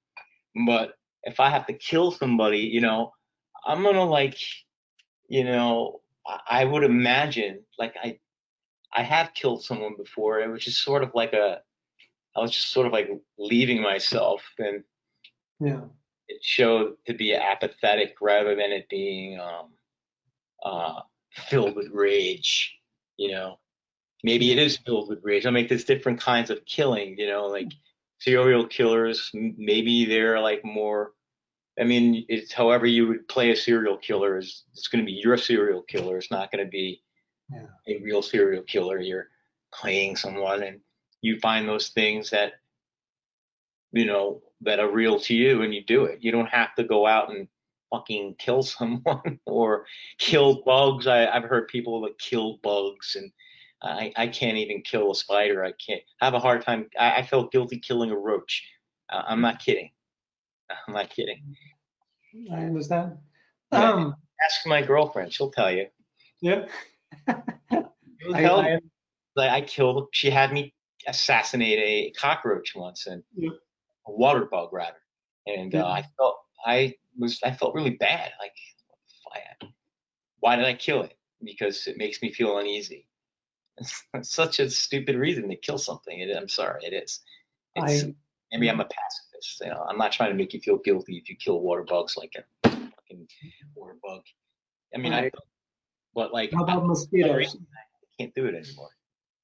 But if I have to kill somebody, you know, I'm gonna like, you know, I would imagine like I, I have killed someone before. It was just sort of like a, I was just sort of like leaving myself, and yeah, it showed to be apathetic rather than it being um, uh, filled with rage, you know maybe it is filled with rage. I mean, there's different kinds of killing, you know, like serial killers, maybe they're like more. I mean, it's however you would play a serial killer is it's going to be your serial killer. It's not going to be yeah. a real serial killer. You're playing someone, and you find those things that you know that are real to you, and you do it. You don't have to go out and fucking kill someone or kill bugs. I, I've heard people that kill bugs and I, I can't even kill a spider. I can't I have a hard time. I, I felt guilty killing a roach. Uh, I'm not kidding. I'm not kidding. I understand. Um, ask my girlfriend. She'll tell you. Yeah. She'll tell I, I, I killed. She had me assassinate a cockroach once and yeah. a water bug rather, and uh, I felt I was I felt really bad. Like, why did I kill it? Because it makes me feel uneasy. It's such a stupid reason to kill something. It, I'm sorry, it is. It's, I, maybe I'm a pacifist. You know, I'm not trying to make you feel guilty if you kill water bugs like a fucking water bug. I mean, I, I but like, how about mosquitoes? I can't do it anymore.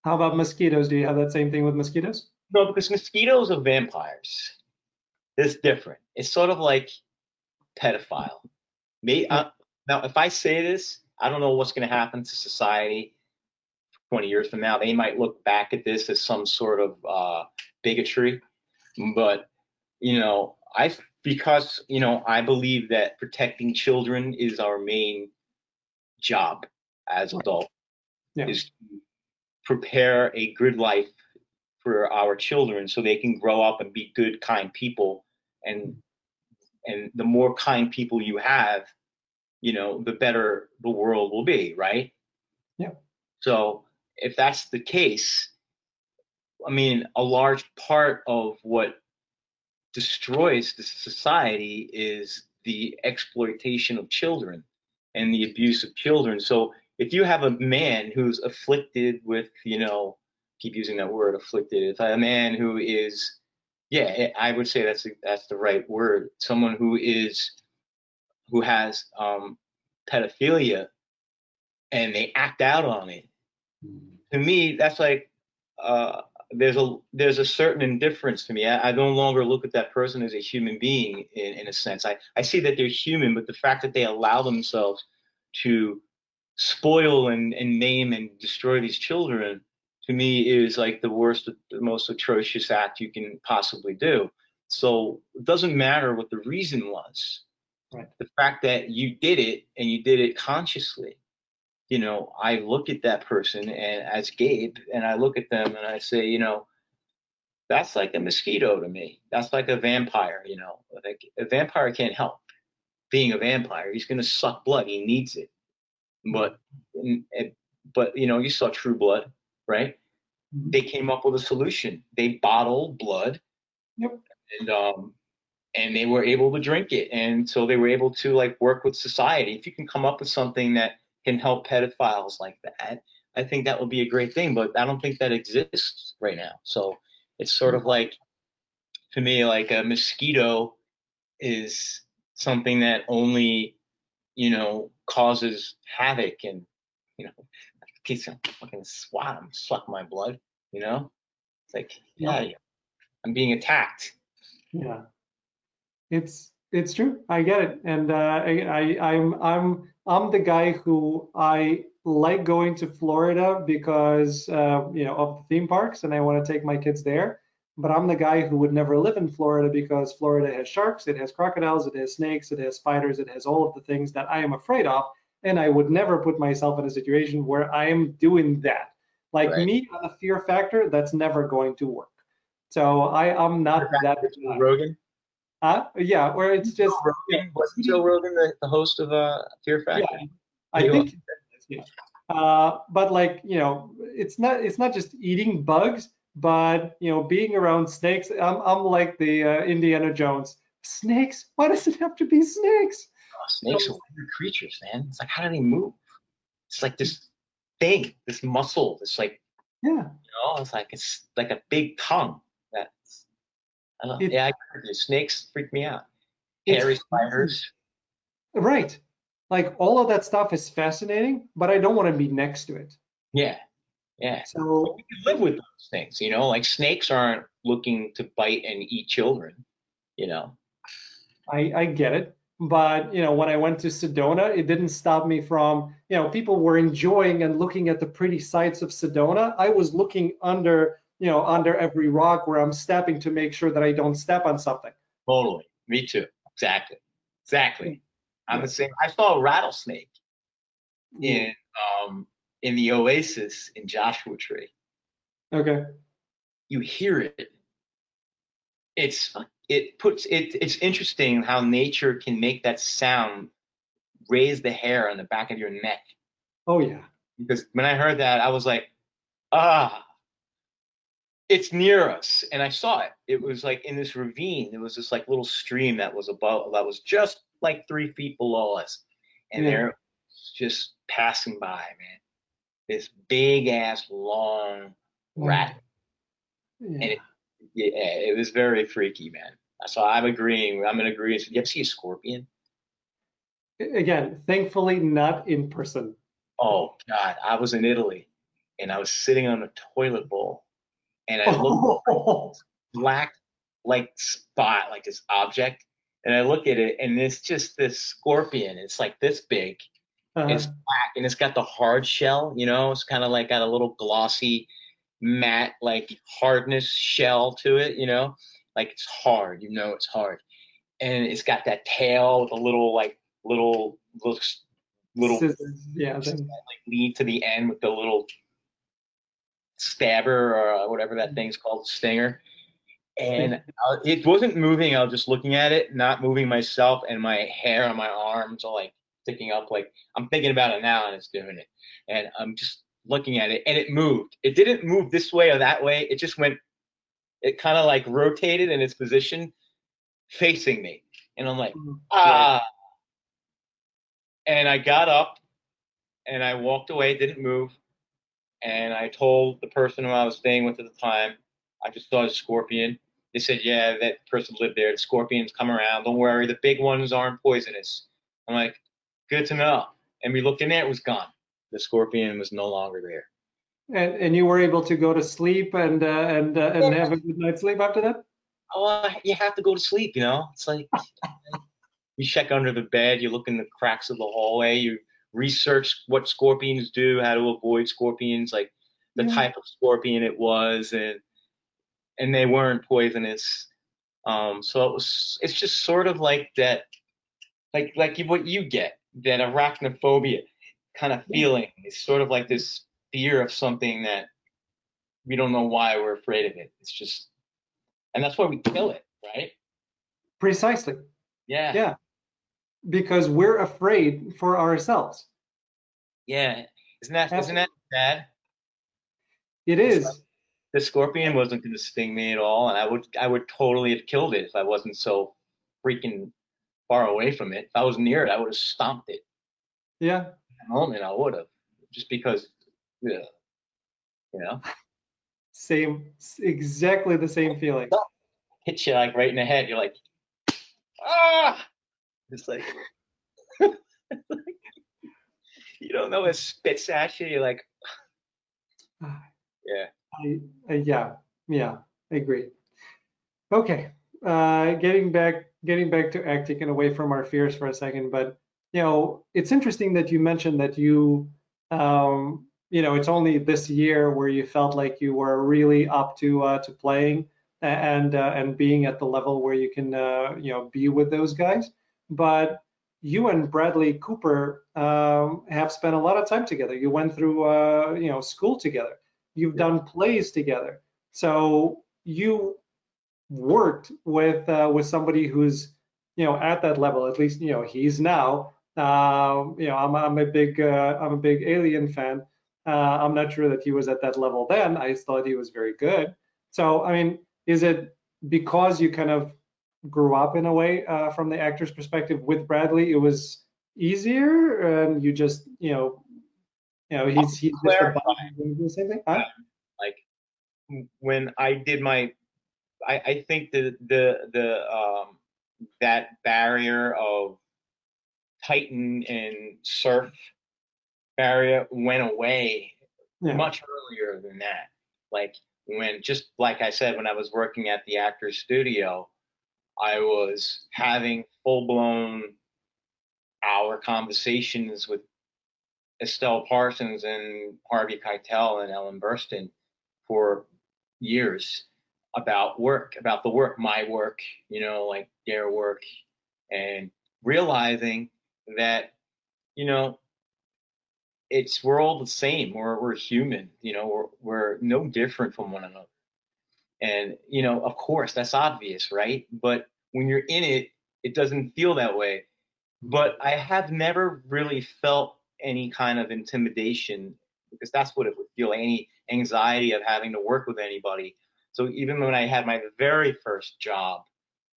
How about mosquitoes? Do you have that same thing with mosquitoes? No, because mosquitoes are vampires. It's different. It's sort of like pedophile. May, uh, now, if I say this, I don't know what's going to happen to society 20 years from now, they might look back at this as some sort of uh, bigotry. But, you know, I, because, you know, I believe that protecting children is our main job as adults, yeah. is to prepare a good life for our children so they can grow up and be good, kind people. And, and the more kind people you have, you know, the better the world will be, right? Yeah. So if that's the case, I mean, a large part of what destroys the society is the exploitation of children and the abuse of children. So if you have a man who's afflicted with, you know, keep using that word, afflicted, if a man who is, yeah, I would say that's that's the right word. Someone who is who has um, pedophilia and they act out on it to me, that's like uh, there's a there's a certain indifference to me. I, I, no longer look at that person as a human being in, in a sense. I, I see that they're human, but the fact that they allow themselves to spoil and, and name and destroy these children to me is like the worst, the most atrocious act you can possibly do. So it doesn't matter what the reason was. Right. The fact that you did it and you did it consciously you know, I look at that person and as Gabe, and I look at them and I say, you know, that's like a mosquito to me. That's like a vampire, you know. Like a vampire can't help being a vampire. He's gonna suck blood. He needs it. But, but you know, you saw True Blood, right? Mm-hmm. They came up with a solution. They bottled blood, yep. and um, and they were able to drink it, and so they were able to like work with society. If you can come up with something that can help pedophiles like that, I think that would be a great thing. But I don't think that exists right now. So it's sort of mm-hmm. like, to me, like a mosquito is something that only, you know, causes havoc and, you know, keeps fucking swat them, suck my blood, you know? It's like, yeah, yeah, I'm being attacked. Yeah. It's it's true. I get it, and uh, I, I I'm I'm I'm the guy who I like going to Florida because uh, you know of the theme parks, and I want to take my kids there. But I'm the guy who would never live in Florida because Florida has sharks, it has crocodiles, it has snakes, it has spiders, it has all of the things that I am afraid of, and I would never put myself in a situation where I am doing that. Like right. me on the fear factor, that's never going to work. So I am not that. Rogan. Uh, yeah, where it's just Rogan, wasn't Joe Rogan the, the host of uh, Fear Factor? Yeah, I think. Yeah. Uh, but like you know, it's not it's not just eating bugs, but you know, being around snakes. I'm I'm like the uh, Indiana Jones. Snakes? Why does it have to be snakes? Oh, snakes so, are weird creatures, man. It's like how do they move? It's like this thing, this muscle, this like yeah, you know, it's like it's like a big tongue. Uh, it, yeah, I snakes freak me out. Hairy spiders. Right. Like all of that stuff is fascinating, but I don't want to be next to it. Yeah. Yeah. So we can live with those things, you know, like snakes aren't looking to bite and eat children, you know. I, I get it. But, you know, when I went to Sedona, it didn't stop me from, you know, people were enjoying and looking at the pretty sights of Sedona. I was looking under, you know, under every rock where I'm stepping to make sure that I don't step on something. Totally. Me too. Exactly. Exactly. I'm the same. I saw a rattlesnake in um in the oasis in Joshua Tree. Okay. You hear it. It's it puts it it's interesting how nature can make that sound raise the hair on the back of your neck. Oh yeah. Because when I heard that, I was like, ah, it's near us. And I saw it. It was like in this ravine. There was this like little stream that was above that was just like three feet below us. And Yeah. they're just passing by, man. This big ass long rat. Yeah. And it, yeah, it was very freaky, man. So I'm agreeing. I'm in agreement. You ever see a scorpion? Again, thankfully not in person. Oh God, I was in Italy, and I was sitting on a toilet bowl, and I looked Oh, black like spot, like this object, and I look at it, and it's just this scorpion. It's like this big. uh-huh. It's black, and it's got the hard shell. You know, it's kind of like got a little glossy, matte like hardness shell to it. You know, like it's hard. You know, it's hard, and it's got that tail with a little like little little little yeah. like lead to the end with the little stabber or uh, whatever that thing's called, stinger. And uh, it wasn't moving. I was just looking at it, not moving myself, and my hair on my arms are like sticking up. Like I'm thinking about it now, and it's doing it. And I'm just looking at it, and it moved. It didn't move this way or that way. It just went. It kind of like rotated in its position, facing me, and I'm like, ah. And I got up and I walked away, didn't move. And I told the person who I was staying with at the time, I just saw a scorpion. They said, Yeah, that person lived there. The scorpions come around. Don't worry, the big ones aren't poisonous. I'm like, Good to know. And we looked in there, it was gone. The scorpion was no longer there. And and you were able to go to sleep and uh, and uh, and have a good night's sleep after that. Oh, you have to go to sleep, you know? It's like you check under the bed, you look in the cracks of the hallway, you research what scorpions do, how to avoid scorpions, like the Yeah. type of scorpion it was, and and they weren't poisonous. Um, so it was it's just sort of like that like like what you get, that arachnophobia kind of feeling. It's sort of like this fear of something that we don't know why we're afraid of it. It's just and that's why we kill it, right? Precisely. Yeah. Yeah. Because we're afraid for ourselves. Yeah. Isn't that isn't that bad? It's is. The scorpion wasn't going to sting me at all, and I would I would totally have killed it if I wasn't so freaking far away from it. If I was near it, I would have stomped it. Yeah. At moment, I would have, just because, yeah, you know, Same. Exactly the same feeling. hit you like right in the head. You're like, ah, it's like. you don't know it spits at you. You're like, yeah. I, uh, yeah, yeah, I agree. Okay, uh, getting back, getting back to acting and away from our fears for a second, but you know, it's interesting that you mentioned that you, um, you know, it's only this year where you felt like you were really up to uh, to playing and uh, and being at the level where you can, uh, you know, be with those guys. But you and Bradley Cooper um, have spent a lot of time together. You went through, uh, you know, school together. You've done plays together. So you worked with uh, with somebody who's you know at that level at least you know he's now. Um, you know I'm, I'm a big uh, I'm a big alien fan. Uh, I'm not sure that he was at that level then. I thought he was very good. So I mean is it because you kind of grew up in a way uh, from the actor's perspective with Bradley it was easier and you just you know you know he's he's just a the same thing huh? like when I did my, I, I think the the the um that barrier of Titan and surf barrier went away yeah. much earlier than that. Like when, just like I said, when I was working at the Actors Studio, I was having full blown hour conversations with Estelle Parsons and Harvey Keitel and Ellen Burstyn for years about work, about the work, my work, you know, like their work, and realizing that, you know, it's we're all the same. We're we're human, you know, we're we're no different from one another. And you know, of course, that's obvious, right? But when you're in it, it doesn't feel that way. But I have never really felt any kind of intimidation because that's what it would feel any anxiety of having to work with anybody. So even when I had my very first job,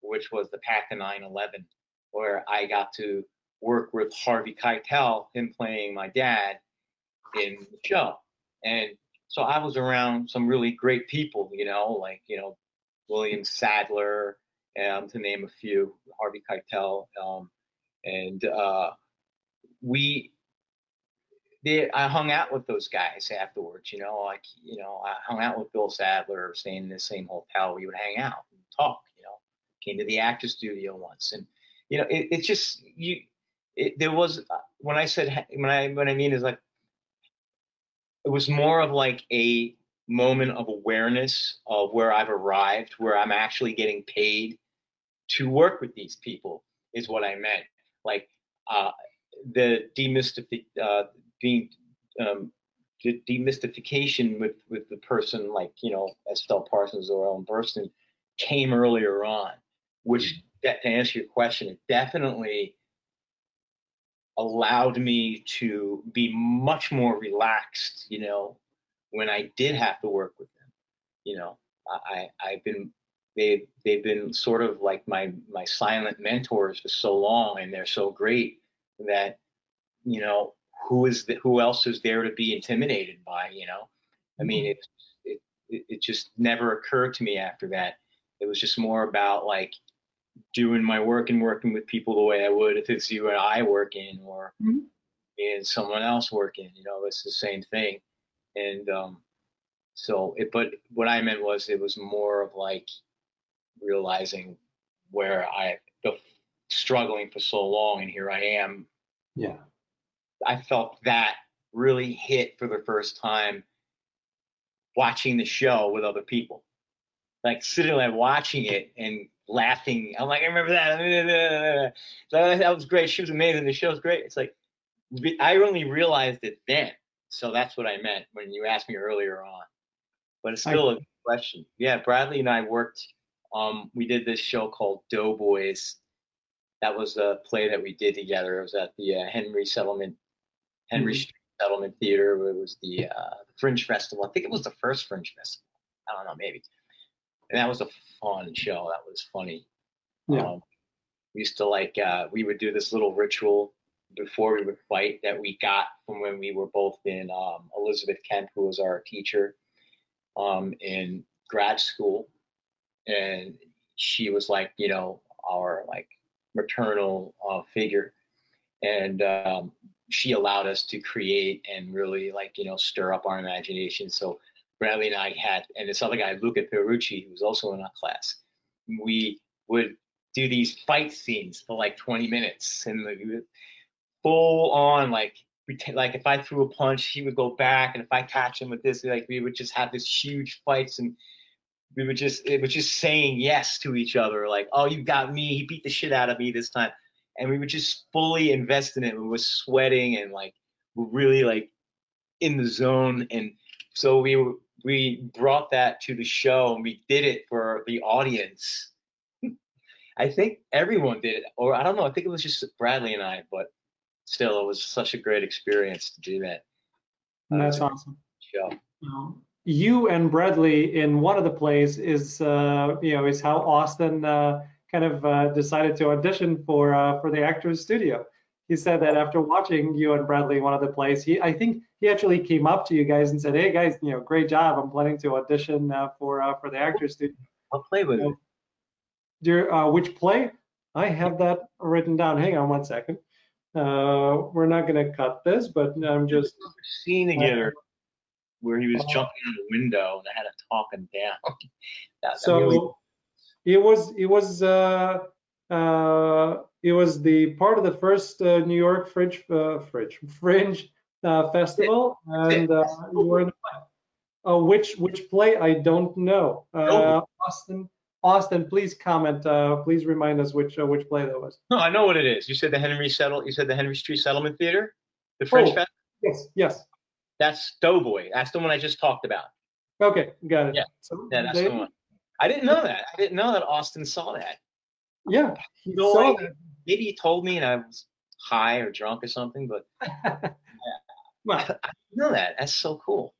which was the PACA 911, where I got to work with Harvey Keitel, him playing my dad in the show. And so I was around some really great people, you know, like, you know, William Sadler, um, to name a few, Harvey Keitel. Um, and uh, we, they, I hung out with those guys afterwards, you know, like, you know, I hung out with Bill Sadler, staying in the same hotel. We would hang out and talk, you know, came to the actor studio once. And, you know, it, it's just, you, it, there was uh, when I said when I what I mean is like it was more of like a moment of awareness of where I've arrived, where I'm actually getting paid to work with these people is what I meant. Like uh, the demystific uh, being um, the demystification with with the person like you know Estelle Parsons or Ellen Burstyn came earlier on, which mm-hmm. to answer your question, it definitely allowed me to be much more relaxed, you know, when I did have to work with them. You know, I, I've been they they've been sort of like my my silent mentors for so long and they're so great that you know who is the, who else is there to be intimidated by you know i mean mm-hmm. it, it it just never occurred to me after that it was just more about like doing my work and working with people the way I would if it's you and I working or mm-hmm. and someone else working. You know, it's the same thing. And um, so it, but what I meant was it was more of like realizing where I the struggling for so long, and here I am. Yeah, I felt that really hit for the first time watching the show with other people like sitting there watching it and laughing. I'm like, I remember that. So that was great. She was amazing. The show was great. It's like I only realized it then. So that's what I meant when you asked me earlier on. But it's still I, a question. Yeah, Bradley and I worked. Um, we did this show called Doughboys. That was a play that we did together. It was at the uh, Henry Settlement, Henry mm-hmm. Street Settlement Theater. It was the uh, Fringe Festival. I think it was the first Fringe Festival. I don't know, maybe and that was a fun show. That was funny. Yeah. Um, we used to like uh, we would do this little ritual before we would fight that we got from when we were both in um, Elizabeth Kemp, who was our teacher um, in grad school, and she was like you know our like maternal uh, figure, and um, she allowed us to create and really like you know stir up our imagination. So Bradley and I had, and this other guy, Luca Perucci, who was also in our class, we would do these fight scenes for like 20 minutes and like, full on like like if I threw a punch, he would go back, and if I catch him with this, like we would just have this huge fights, and we would just it was just saying yes to each other, like oh you got me, he beat the shit out of me this time, and we would just fully invest in it. We were sweating and like we're really like in the zone, and so we were we brought that to the show and we did it for the audience. I think everyone did it, or I don't know. I think it was just Bradley and I, but still, it was such a great experience to do that. That's uh, awesome. Show. You and Bradley in one of the plays is, uh, you know, is how Austin uh, kind of uh, decided to audition for uh, for the Actors Studio he said that after watching you and Bradley one of the plays, he I think he actually came up to you guys and said, "Hey guys, you know, great job. I'm planning to audition uh, for uh, for the actors studio." What play was it? Dear, uh, which play? I have that written down. Hang on one second. Uh, we're not going to cut this, but I'm just seeing together. where he was Oh. jumping on a window and I had to talk him down. that, that So really- it was it was uh, uh, it was the part of the first uh, New York Fringe uh, Fringe Fringe uh, festival, and uh, you were in the play. Uh, which which play I don't know. Uh, Austin Austin, please comment. Uh, please remind us which uh, which play that was. no, I know what it is. You said the Henry Settle. You said the Henry Street Settlement Theater, the French Oh. Fest. Yes, yes. That's Doughboy. That's the one I just talked about. Okay, got it. Yeah. So Yeah, that's they- the one. I didn't know that. I didn't know that Austin saw that. Yeah, he No saw way. Maybe he told me and I was high or drunk or something, but that. Well, I didn't know that. That's so cool.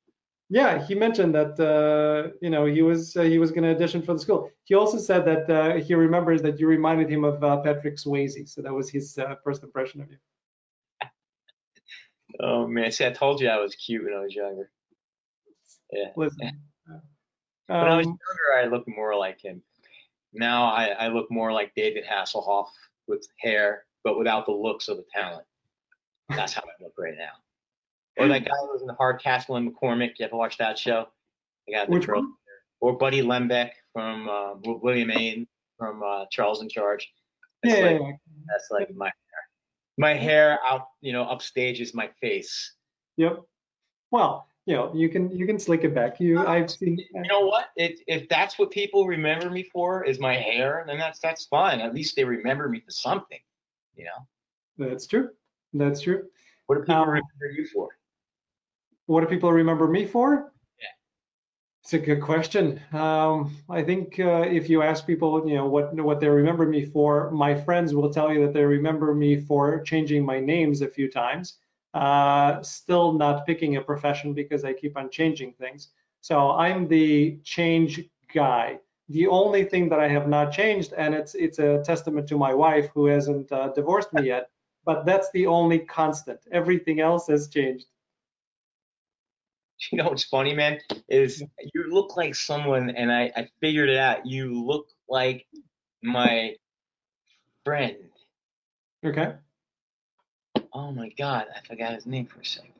Yeah, he mentioned that uh, you know he was uh, he was going to audition for the school. He also said that uh, he remembers that you reminded him of uh, Patrick Swayze, so that was his uh, first impression of you. Oh man, see, I told you I was cute when I was younger. Yeah. Listen, When I was um, younger, I looked more like him. Now I, I look more like David Hasselhoff with hair, but without the looks of the talent. That's how I look right now. Or that guy who was in the Hardcastle and McCormick. You ever watch that show? The guy which one? or Buddy Lembeck from uh, Willie Aames from uh, Charles in Charge. That's Yeah, like that's like my hair. My hair out, you know, upstage is my face. Yep. Well, you know, you can you can slick it back. You, I've seen. You know what? If if that's what people remember me for is my hair, then that's that's fine. At least they remember me for something. You know. That's true. That's true. What do people Um, remember you for? What do people remember me for? Yeah. It's a good question. Um, I think uh, if you ask people, you know, what what they remember me for, my friends will tell you that they remember me for changing my names a few times. Uh, still not picking a profession because I keep on changing things. So I'm the change guy. The only thing that I have not changed, and it's it's a testament to my wife who hasn't uh, divorced me yet, but that's the only constant. Everything else has changed. You know what's funny, man? Is you look like someone, and I I figured it out. You look like my friend. Okay. Oh my God, I forgot his name for a second.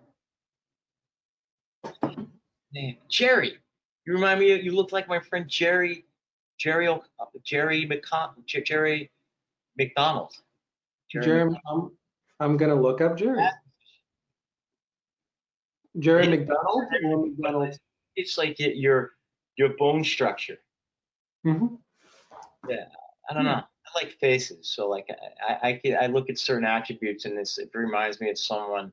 Name Jerry. You remind me. You look like my friend Jerry. Jerry. O- Jerry McCon. Jerry McDonald. Jerry, I'm, I'm gonna look up Jerry. Jerry Yeah. McDonald or McDonald? It's like your your bone structure. Mhm. Yeah, I don't know. I like faces, so like I, I, I, look at certain attributes, and this it reminds me of someone.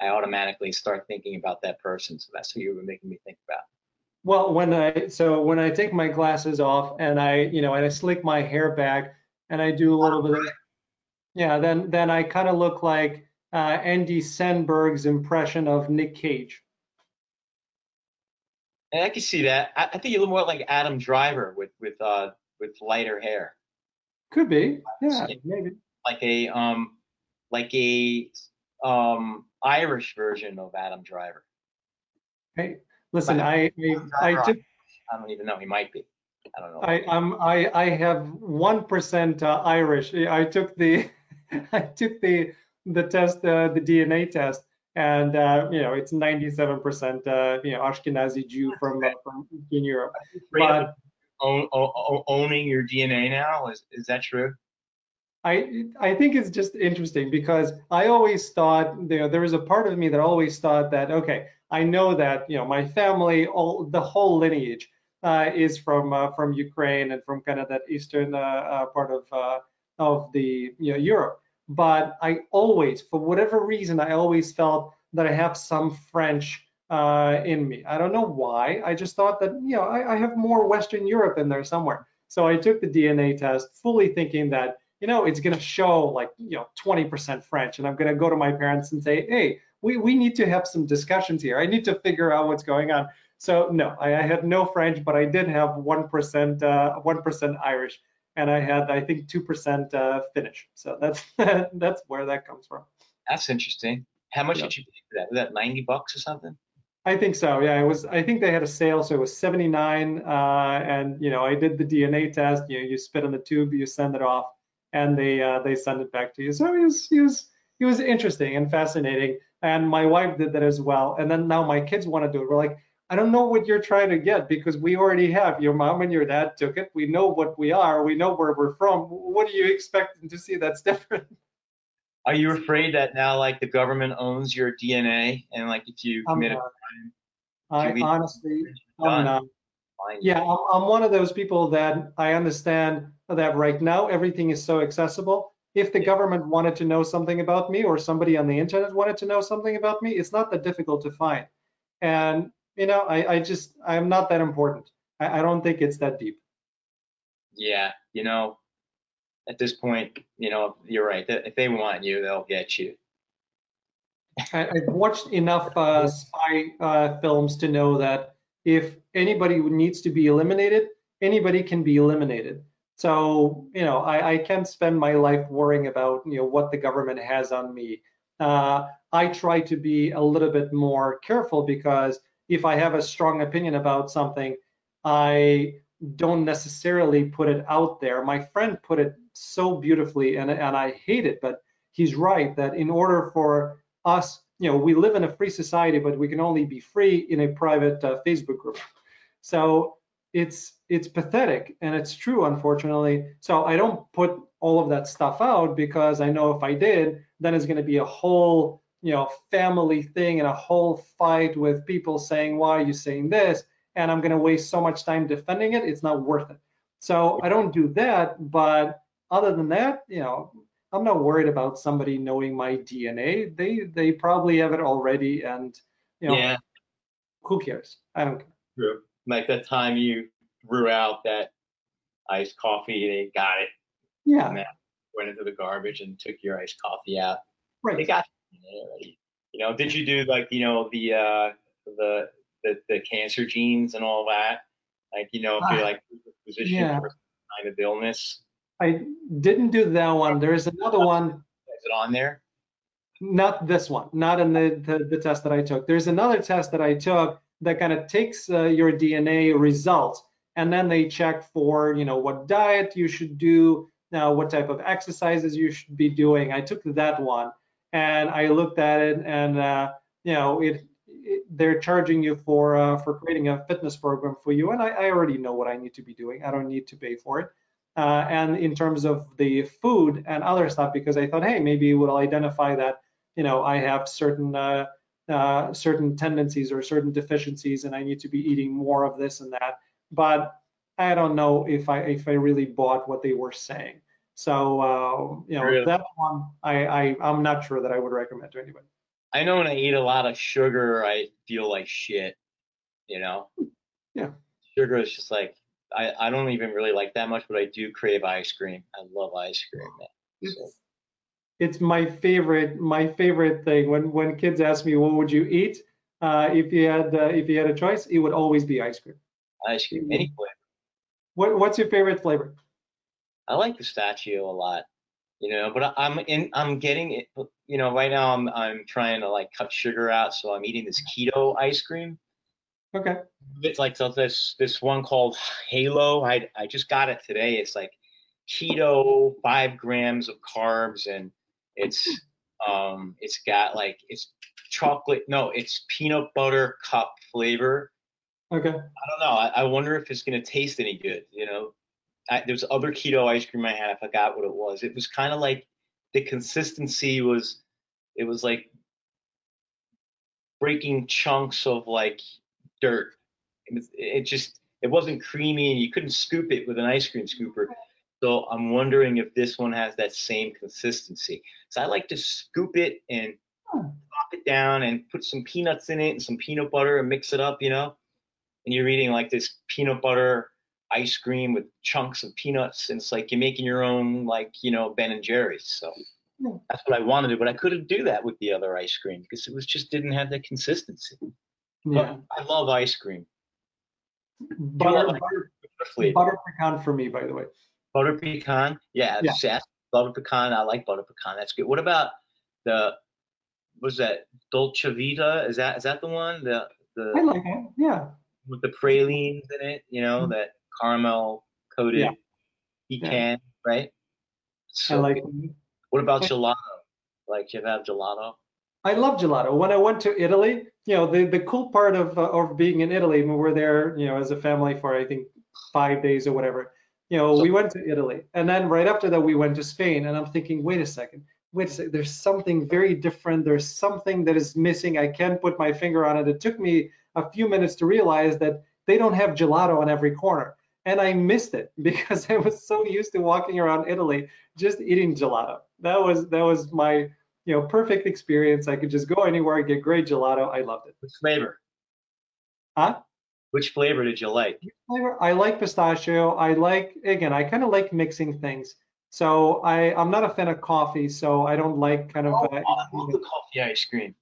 I automatically start thinking about that person. So that's what you were making me think about. Well, when I so when I take my glasses off and I you know and I slick my hair back and I do a little bit of yeah, then then I kind of look like uh, Andy Samberg's impression of Nick Cage. And I can see that. I, I think you look more like Adam Driver with with uh with lighter hair, Could be, yeah, maybe. like a um like a um Irish version of Adam Driver. Hey, listen, I I, I took I don't even know. He might be. I don't know. I I'm I I have one percent uh, Irish. I took the I took the the test uh, the DNA test and uh, you know it's 97 percent uh, you know Ashkenazi Jew from uh, from in Europe. But own, owning your DNA now is is that true? I I think it's just interesting because I always thought you know there was a part of me that always thought that okay I know that you know my family all the whole lineage uh, is from uh, from Ukraine and from kind of that eastern uh, uh, part of uh, of the you know Europe but I always for whatever reason I always felt that I have some French uh, in me I don't know why I just thought that you know I, I have more Western Europe in there somewhere so I took the DNA test fully thinking that you know, it's going to show like, you know, 20% French. And I'm going to go to my parents and say, hey, we, we need to have some discussions here. I need to figure out what's going on. So no, I, I had no French, but I did have 1%, uh, 1% Irish. And I had, I think, 2% uh, Finnish. So that's that's where that comes from. That's interesting. How much Yeah. did you pay for that? Was that ninety bucks or something? I think so. Yeah, it was. I think they had a sale, so it was 79. Uh, and you know, I did the DNA test. You you spit in the tube, you send it off, and they uh, they send it back to you. So it was it was it was interesting and fascinating. And my wife did that as well. And then now my kids want to do it. We're like, I don't know what you're trying to get because we already have your mom and your dad took it. We know what we are. We know where we're from. What do you expect to see that's different? Are you afraid that now, like, the government owns your DNA and, like, if you commit a crime, I honestly. I'm not. Yeah, I'm, I'm one of those people that I understand that right now everything is so accessible. If the government wanted to know something about me or somebody on the internet wanted to know something about me, it's not that difficult to find. And, you know, I, I just, I'm not that important. I, I don't think it's that deep. Yeah, you know, at this point, you know, you're right. If they want you, they'll get you. I've watched enough uh, spy uh, films to know that if anybody needs to be eliminated, anybody can be eliminated. So, you know, I, I can't spend my life worrying about, you know, what the government has on me. Uh, I try to be a little bit more careful because if I have a strong opinion about something, I don't necessarily put it out there. My friend put it so beautifully, and, and I hate it, but he's right that in order for us, you know, we live in a free society, but we can only be free in a private uh, Facebook group. So it's it's pathetic, and it's true, unfortunately. So I don't put all of that stuff out because I know if I did, then it's going to be a whole you know family thing and a whole fight with people saying why are you saying this, and I'm going to waste so much time defending it. It's not worth it. So I don't do that, but other than that, you know, I'm not worried about somebody knowing my DNA. They they probably have it already, and you know, Yeah, who cares? I don't care. true. Like that time you threw out that iced coffee, they got it, Yeah, Yeah. went into the garbage and took your iced coffee out. Right. They got you already. You know, did you do like you know the uh the the, the cancer genes and all that? Like you know, if you're Ah, like position yeah. for some kind of illness, I didn't do that one. There's another one, is it on there? not this one, not in the, the, the test that I took. There's another test that I took that kind of takes uh, your DNA results and then they check for, you know, what diet you should do, now what type of exercises you should be doing. I took that one and I looked at it and, uh, you know, it, it they're charging you for uh, for creating a fitness program for you, and I, I already know what I need to be doing. I don't need to pay for it. Uh, and in terms of the food and other stuff, because I thought, hey, maybe it will identify that you know I have certain uh, uh, certain tendencies or certain deficiencies, and I need to be eating more of this and that. But I don't know if I if I really bought what they were saying. So uh, you know Really? that one, I, I I'm not sure that I would recommend to anybody. I know when I eat a lot of sugar, I feel like shit. You know. Yeah. Sugar is just like I, I don't even really like that much, but I do crave ice cream. I love ice cream, man. So, It's, my favorite my favorite thing when when kids ask me what would you eat uh, if you had uh, if you had a choice it would always be ice cream ice cream, any flavor. what what's your favorite flavor I like pistachio a lot, you know, but I'm in, I'm getting it, you know, right now I'm, I'm trying to like cut sugar out. So I'm eating this keto ice cream. Okay It's like so this, this one called Halo. I, I just got it today. It's like keto, five grams of carbs and it's, um, it's got like, it's chocolate. No, it's peanut butter cup flavor. okay I don't know. I, I wonder if it's going to taste any good. You know, I, there's other keto ice cream I had. I forgot what it was. It was kind of like the consistency was. It was like breaking chunks of like dirt. It, was, it just it wasn't creamy, and you couldn't scoop it with an ice cream scooper. So I'm wondering if this one has that same consistency. So I like to scoop it and Hmm. pop it down and put some peanuts in it and some peanut butter and mix it up, you know. And you're eating like this peanut butter ice cream with chunks of peanuts, and it's like you're making your own like you know Ben and Jerry's. So Hmm. that's what I wanted to, do, but I couldn't do that with the other ice cream because it was just didn't have that consistency. Yeah But I love ice cream. butter, like- butter, butter pecan for me by the way Butter pecan. Yeah, Yeah. butter pecan. I like butter pecan. That's good. What about the was that Dolce Vita? Is that is that the one? The the i like it yeah with the pralines in it, you know, Mhm. that caramel coated Yeah. pecan, right? i So like good. it. What about gelato? Like you have gelato? I love gelato. When I went to Italy, you know, the, the cool part of uh, of being in Italy, we were there, you know, as a family for I think five days or whatever. You know, we went to Italy, and then right after that we went to Spain, and I'm thinking, wait a second, wait a second, there's something very different. There's something that is missing. I can't put my finger on it. It took me a few minutes to realize that they don't have gelato on every corner and I missed it because I was so used to walking around Italy just eating gelato. That was that was my you know perfect experience. I could just go anywhere, get great gelato. I loved it. Which flavor? Huh? Which flavor did you like? Flavor? I like pistachio. I like again. I kind of like mixing things. So I I'm not a fan of coffee. So I don't like kind of. Oh, uh, I love the coffee ice cream.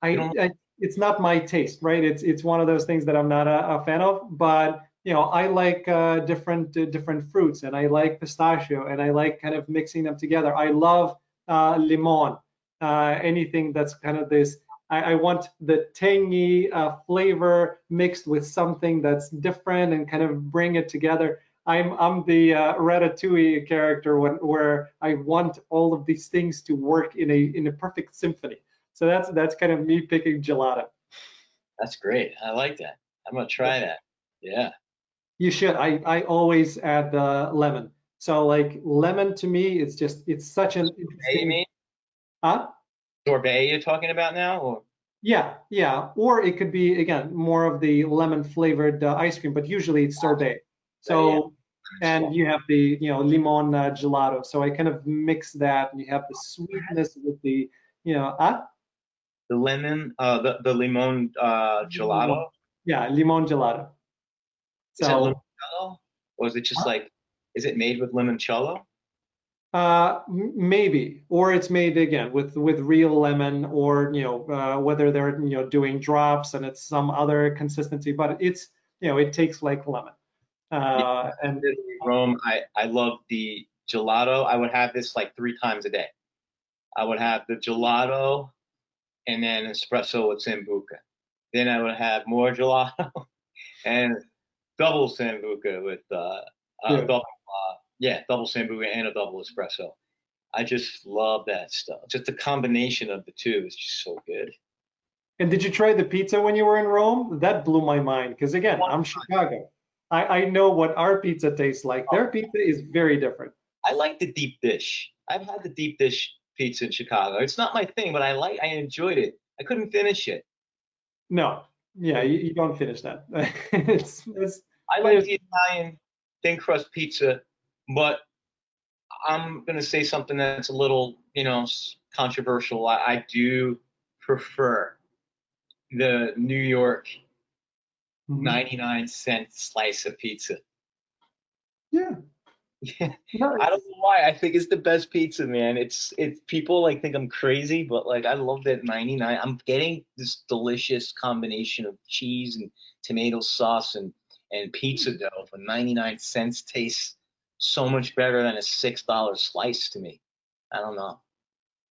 I, I, it's not my taste, right? It's it's one of those things that I'm not a, a fan of. But you know, I like uh, different uh, different fruits, and I like pistachio, and I like kind of mixing them together. I love uh, limon, uh, anything that's kind of this. I, I want the tangy uh, flavor mixed with something that's different and kind of bring it together. I'm I'm the uh, Ratatouille character when, where I want all of these things to work in a in a perfect symphony. So that's that's kind of me picking gelato. That's great. I like that. I'm gonna try that. Yeah. You should. I, I always add the lemon. So like lemon to me, it's just it's such an mean? Huh? Sorbet you're talking about now, or? Yeah, yeah. Or it could be again more of the lemon flavored uh, ice cream, but usually it's sorbet. So and you have the you know limon uh, gelato. So I kind of mix that, and you have the sweetness with the you know huh? The lemon, uh, the the limon uh, gelato. Yeah, limon gelato. Is so, it limoncello? Or is it just like, is it made with limoncello? Uh, maybe, or it's made again with with real lemon, or you know uh, whether they're you know doing drops and it's some other consistency, but it's you know it takes like lemon. Uh, yeah, and Rome, I I love the gelato. I would have this like three times a day. I would have the gelato, and then espresso with sambuca. Then I would have more gelato, and double sambuca with uh, uh yeah. double uh, yeah double sambuca and a double espresso. I just love that stuff. Just the combination of the two is just so good. And did you try the pizza when you were in Rome? That blew my mind because again, I'm Chicago. I, I know what our pizza tastes like. Their oh. pizza is very different. I like the deep dish. I've had the deep dish pizza in Chicago. It's not my thing, but I like I enjoyed it. I couldn't finish it. No, yeah, you, you don't finish that. it's, it's, I like the Italian thin crust pizza, but I'm going to say something that's a little, you know, controversial. I, I do prefer the New York mm-hmm. 99 cent slice of pizza. Yeah. Yeah. I don't know why. I think it's the best pizza, man. It's it's people like think I'm crazy, but like I love that 99. I'm getting this delicious combination of cheese and tomato sauce and and pizza dough for 99 cents tastes so much better than a six dollar slice to me. I don't know.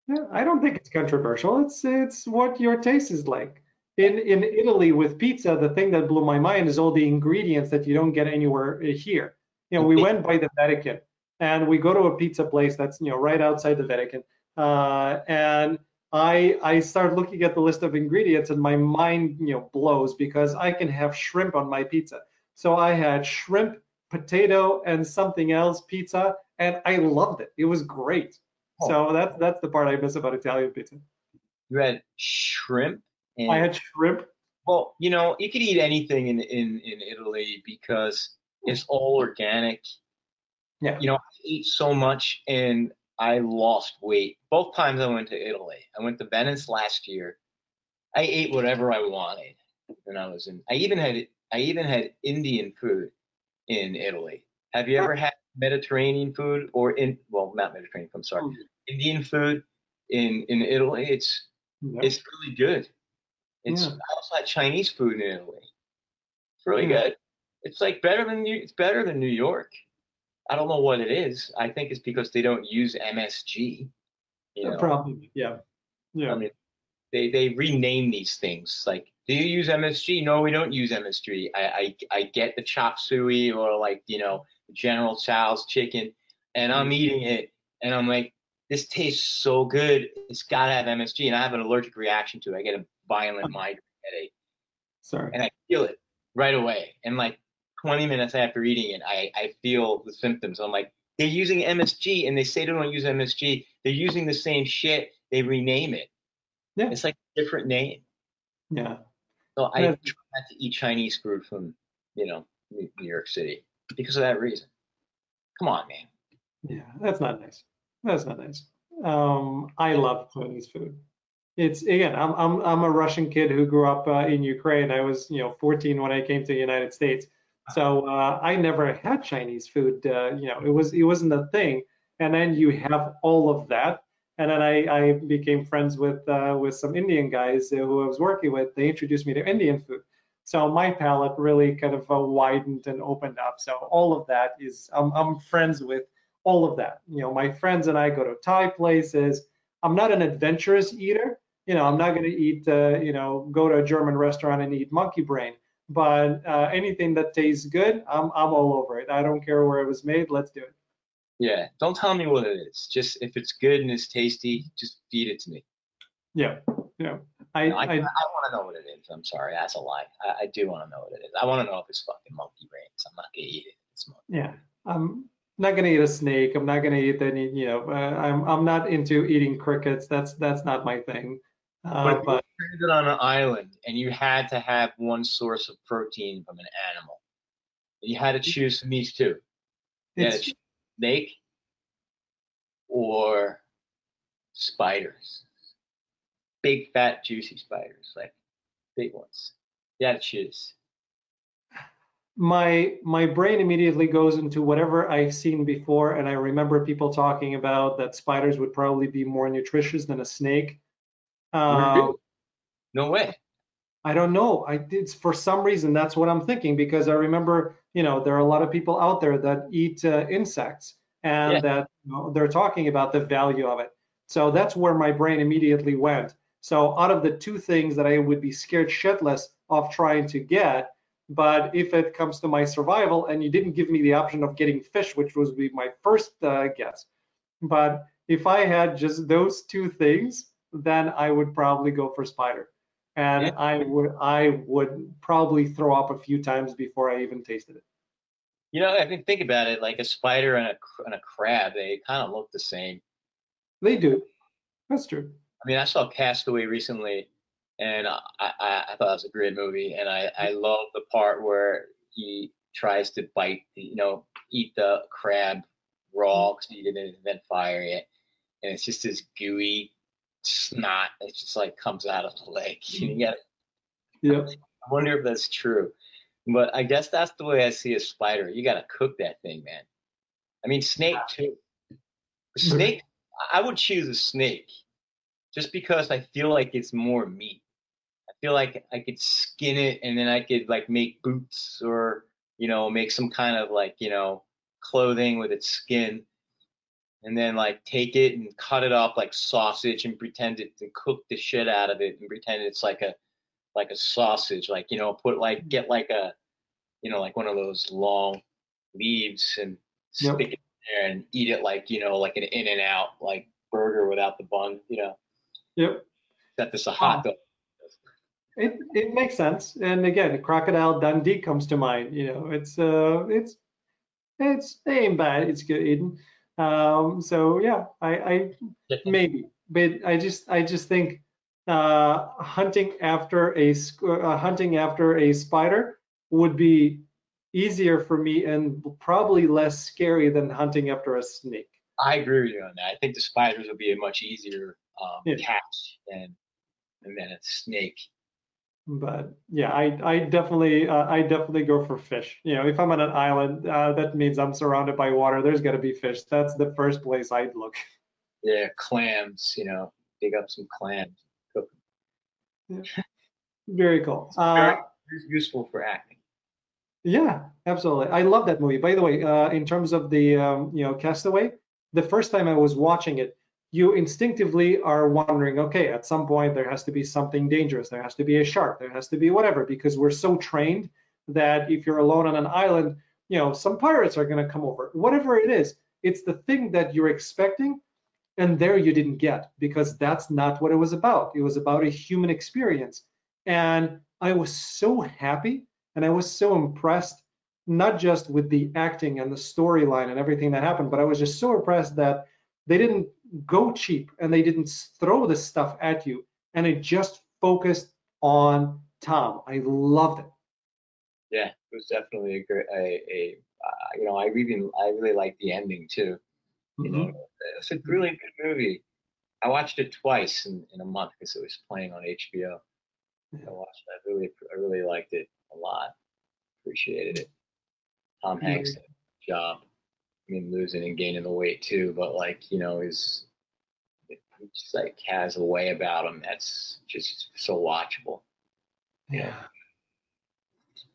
Yeah, I don't think it's controversial. It's it's what your taste is like. In in Italy with pizza, the thing that blew my mind is all the ingredients that you don't get anywhere uh, here. You know, we went by the Vatican and we go to a pizza place that's you know right outside the Vatican, uh, and I I start looking at the list of ingredients and my mind you know blows because I can have shrimp on my pizza. So I had shrimp, potato, and something else pizza, and I loved it. It was great. Oh. So that's that's the part I miss about Italian pizza. You had shrimp. I had shrimp. Well, you know, you could eat anything in in in Italy because it's all organic. Yeah. You know, I eat so much and I lost weight. Both times I went to Italy. I went to Venice last year. I ate whatever I wanted when I was in. I even had I even had Indian food in Italy. Have you ever had Mediterranean food or in well not Mediterranean, I'm sorry. Mm-hmm. Indian food in in Italy. It's yeah. it's really good. It's yeah. Had Chinese food in Italy. It's really yeah. good. It's like better than it's better than New York. I don't know what it is. I think it's because they don't use MSG. You know? Probably, yeah. Yeah. I mean, they they rename these things. Like, do you use MSG? No, we don't use MSG. I I, I get the chop suey or like you know General Tso's chicken, and I'm mm-hmm. eating it, and I'm like, this tastes so good. It's got to have MSG. And I have an allergic reaction to it. I get a violent migraine headache. Sorry. And I feel it right away. And like 20 minutes after eating it, I, I feel the symptoms. I'm like, they're using MSG and they say they don't use MSG. They're using the same shit. They rename it. Yeah. It's like a different name. Yeah. So I not to eat Chinese food from, you know, New New York City because of that reason. Come on, man. Yeah, that's not nice. That's not nice. Um, I love Chinese food. It's again, I'm I'm I'm a Russian kid who grew up uh, in Ukraine. I was you know 14 when I came to the United States, so uh, I never had Chinese food. Uh, you know, it was it wasn't a thing. And then you have all of that, and then I, I became friends with uh, with some Indian guys who I was working with. They introduced me to Indian food, so my palate really kind of uh, widened and opened up. So all of that is I'm I'm friends with all of that. You know, my friends and I go to Thai places. I'm not an adventurous eater. You know, I'm not going to eat, uh, you know, go to a German restaurant and eat monkey brain. But uh, anything that tastes good, I'm I'm all over it. I don't care where it was made. Let's do it. Yeah. Don't tell me what it is. Just if it's good and it's tasty, just feed it to me. Yeah, yeah. I, No, I, I, I want to know what it is. I'm sorry. That's a lie. I, I do want to know what it is. I want to know if it's fucking monkey brains. I'm not going to eat it. It's monkey. yeah. I'm not going to eat a snake. I'm not going to eat any. You know, uh, I'm I'm not into eating crickets. That's that's not my thing. Uh, But if you but were on an island and you had to have one source of protein from an animal, you had to choose from these two. It's snake or spiders. Big, fat, juicy spiders, like big ones. Had choose. my my brain immediately goes into whatever I've seen before, and I remember people talking about that spiders would probably be more nutritious than a snake. Uh, No way. I don't know. I it's for some reason that's what I'm thinking because I remember you know there are a lot of people out there that eat uh, insects and Yeah. that you know, they're talking about the value of it. So that's where my brain immediately went. So out of the two things that I would be scared shitless of trying to get, but if it comes to my survival, and you didn't give me the option of getting fish, which was be my first uh, guess, but if I had just those two things, then I would probably go for spider, and Yeah. I would I would probably throw up a few times before I even tasted it. You know, I mean, think about it. Like a spider and a and a crab, they kind of look the same. They do. That's true. I mean, I saw Cast Away recently, and I, I, I thought it was a great movie, and I, I mm-hmm. love the part where he tries to bite, the, you know, eat the crab raw mm-hmm. because he didn't then fire it, and it's just this gooey snot that just like comes out of the leg. You get Yep. I wonder if that's true. But I guess that's the way I see a spider. You got to cook that thing, man. I mean, snake ah. too. Snake, I would choose a snake just because I feel like it's more meat. I feel like I could skin it and then I could like make boots or, you know, make some kind of like, you know, clothing with its skin and then like take it and cut it up like sausage and pretend it to cook the shit out of it and pretend it's like a like a sausage like you know put like get like a you know like one of those long leaves and Yep. stick it in there and eat it like you know like an in and out like burger without the bun you know Yep. that this a hot dog It it makes sense. And again, Crocodile Dundee comes to mind. You know, it's uh it's it's it ain't bad. It's good eating. Um, so yeah, I, I maybe, but I just I just think uh, hunting after a uh, hunting after a spider would be easier for me and probably less scary than hunting after a snake. I agree with you on that. I think the spiders would be a much easier um, Yeah. catch than then a snake. But yeah, I I definitely uh, I definitely go for fish. You know, if I'm on an island, uh, that means I'm surrounded by water. There's got to be fish. That's the first place I'd look. Yeah, clams. You know, dig up some clams. Cook 'em. Very cool. Very Uh, useful for acting. Yeah, absolutely. I love that movie. By the way, uh, in terms of the um, you know Cast Away, the first time I was watching it, you instinctively are wondering, okay, at some point there has to be something dangerous. There has to be a shark. There has to be whatever, because we're so trained that if you're alone on an island, you know, some pirates are going to come over. Whatever it is, it's the thing that you're expecting, And there you didn't get because that's not what it was about. It was about a human experience. And I was so happy and I was so impressed, not just with the acting and the storyline and everything that happened, but I was just so impressed that they didn't go cheap and they didn't throw this stuff at you. And it just focused on Tom. I loved it. Yeah, it was definitely a great, a, a uh, you know, I really, I really like the ending too. You know, mm-hmm. it's a really good movie. I watched it twice in, in a month because it was playing on HBO. I watched it. I really, I really liked it a lot. Appreciated it. Tom Hanks mm-hmm. job. I mean, losing and gaining the weight too, but like you know, is just like has a way about him that's just so watchable. Yeah.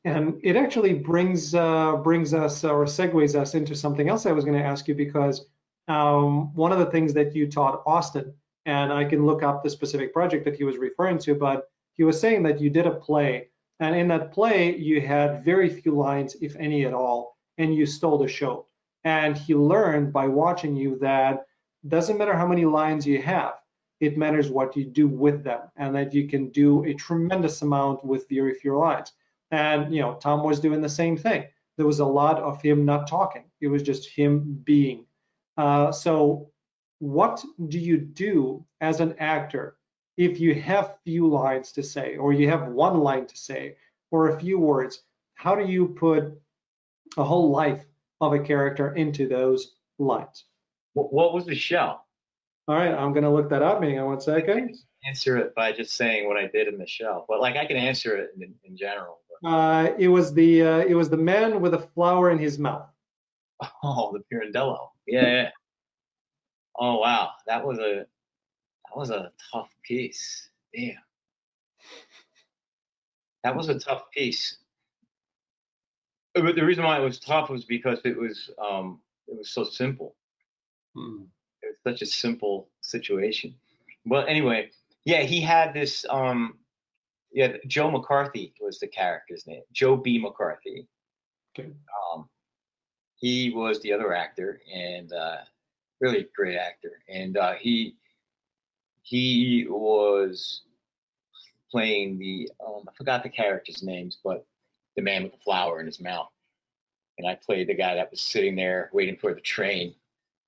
And it actually brings uh, brings us or segues us into something else I was going to ask you because um, one of the things that you taught Austin, and I can look up the specific project that he was referring to, but he was saying that you did a play, and in that play you had very few lines, if any at all, and you stole the show. And he learned by watching you that doesn't matter how many lines you have, it matters what you do with them, and that you can do a tremendous amount with very few lines. And you know, Tom was doing the same thing. There was a lot of him not talking. It was just him being. Uh, so, what do you do as an actor if you have few lines to say, or you have one line to say, or a few words? How do you put a whole life of a character into those lines? What was the shell? All right, I'm gonna look that up. Hang on one second. Answer it by just saying what I did in the shell, but like I can answer it in, in general. Uh, it was the uh, it was the man with a flower in his mouth. Oh, the Pirandello. Yeah, yeah. Oh wow, that was a that was a tough piece. Damn. That was a tough piece. But the reason why it was tough was because it was um, it was so simple. It was such a simple situation. But anyway, yeah, he had this um, yeah, Joe McCarthy was the character's name. Joe B. McCarthy. Okay. Um, he was the other actor and uh, really great actor. And uh, he he was playing the um, I forgot the characters' names, but the man with the flower in his mouth. And I played the guy that was sitting there waiting for the train.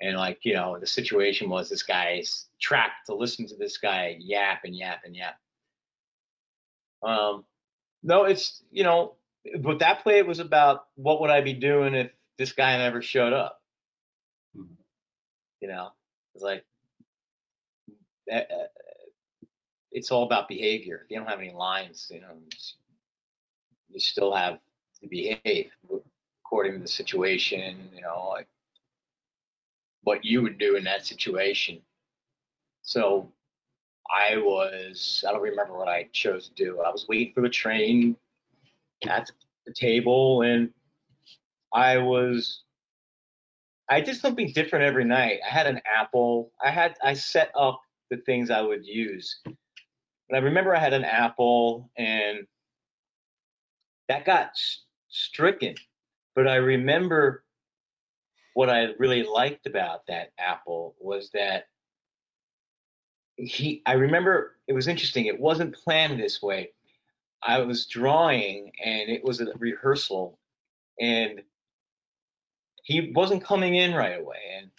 And like, you know, the situation was this guy's trapped to listen to this guy yap and yap and yap. Um, no, it's you know, but that play was about what would I be doing if this guy never showed up. Mm-hmm. You know, it's like uh, it's all about behavior. If you don't have any lines, you know, you still have to behave according to the situation. You know, like what you would do in that situation. So I was, I don't remember what I chose to do. I was waiting for the train at the table and I was, I did something different every night. I had an apple. I had, I set up the things I would use. But I remember I had an apple and that got stricken. But I remember what I really liked about that apple was that he I remember it was interesting. It wasn't planned this way. I was drawing and it was a rehearsal and he wasn't coming in right away and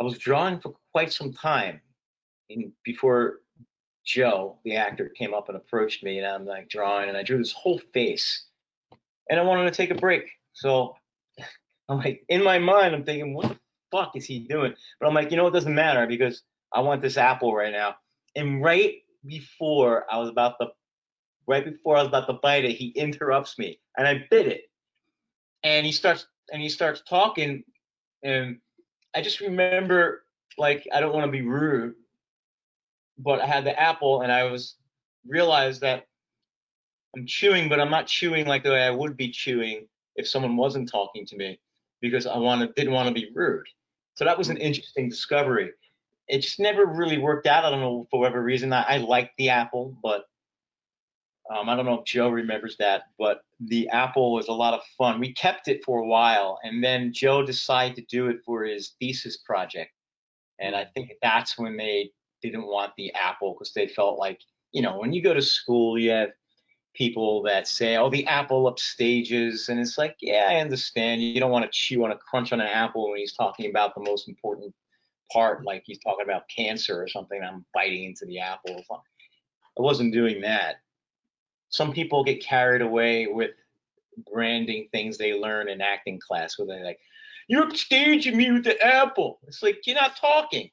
I was drawing for quite some time and before Joe, the actor, came up and approached me and I'm like drawing and I drew this whole face and I wanted to take a break. So I'm like in my mind I'm thinking, what the fuck is he doing? But I'm like, you know, it doesn't matter because I want this apple right now. And right before I was about to, right before I was about to bite it, he interrupts me, and I bit it. And he starts, and he starts talking, and I just remember, like, I don't want to be rude, but I had the apple, and I was realized that I'm chewing, but I'm not chewing like the way I would be chewing if someone wasn't talking to me, because I wanted didn't want to be rude. So that was an interesting discovery it just never really worked out. I don't know for whatever reason. I, I liked the apple, but um, I don't know if Joe remembers that. But the apple was a lot of fun. We kept it for a while, and then Joe decided to do it for his thesis project. And I think that's when they didn't want the apple because they felt like, you know, when you go to school, you have people that say, oh, the apple upstages. And it's like, yeah, I understand. You don't want to chew on a crunch on an apple when he's talking about the most important part, like he's talking about cancer or something. I'm biting into the apple. I wasn't doing that. Some people get carried away with branding things they learn in acting class where they're like, you're upstaging me with the apple. It's like, you're not talking.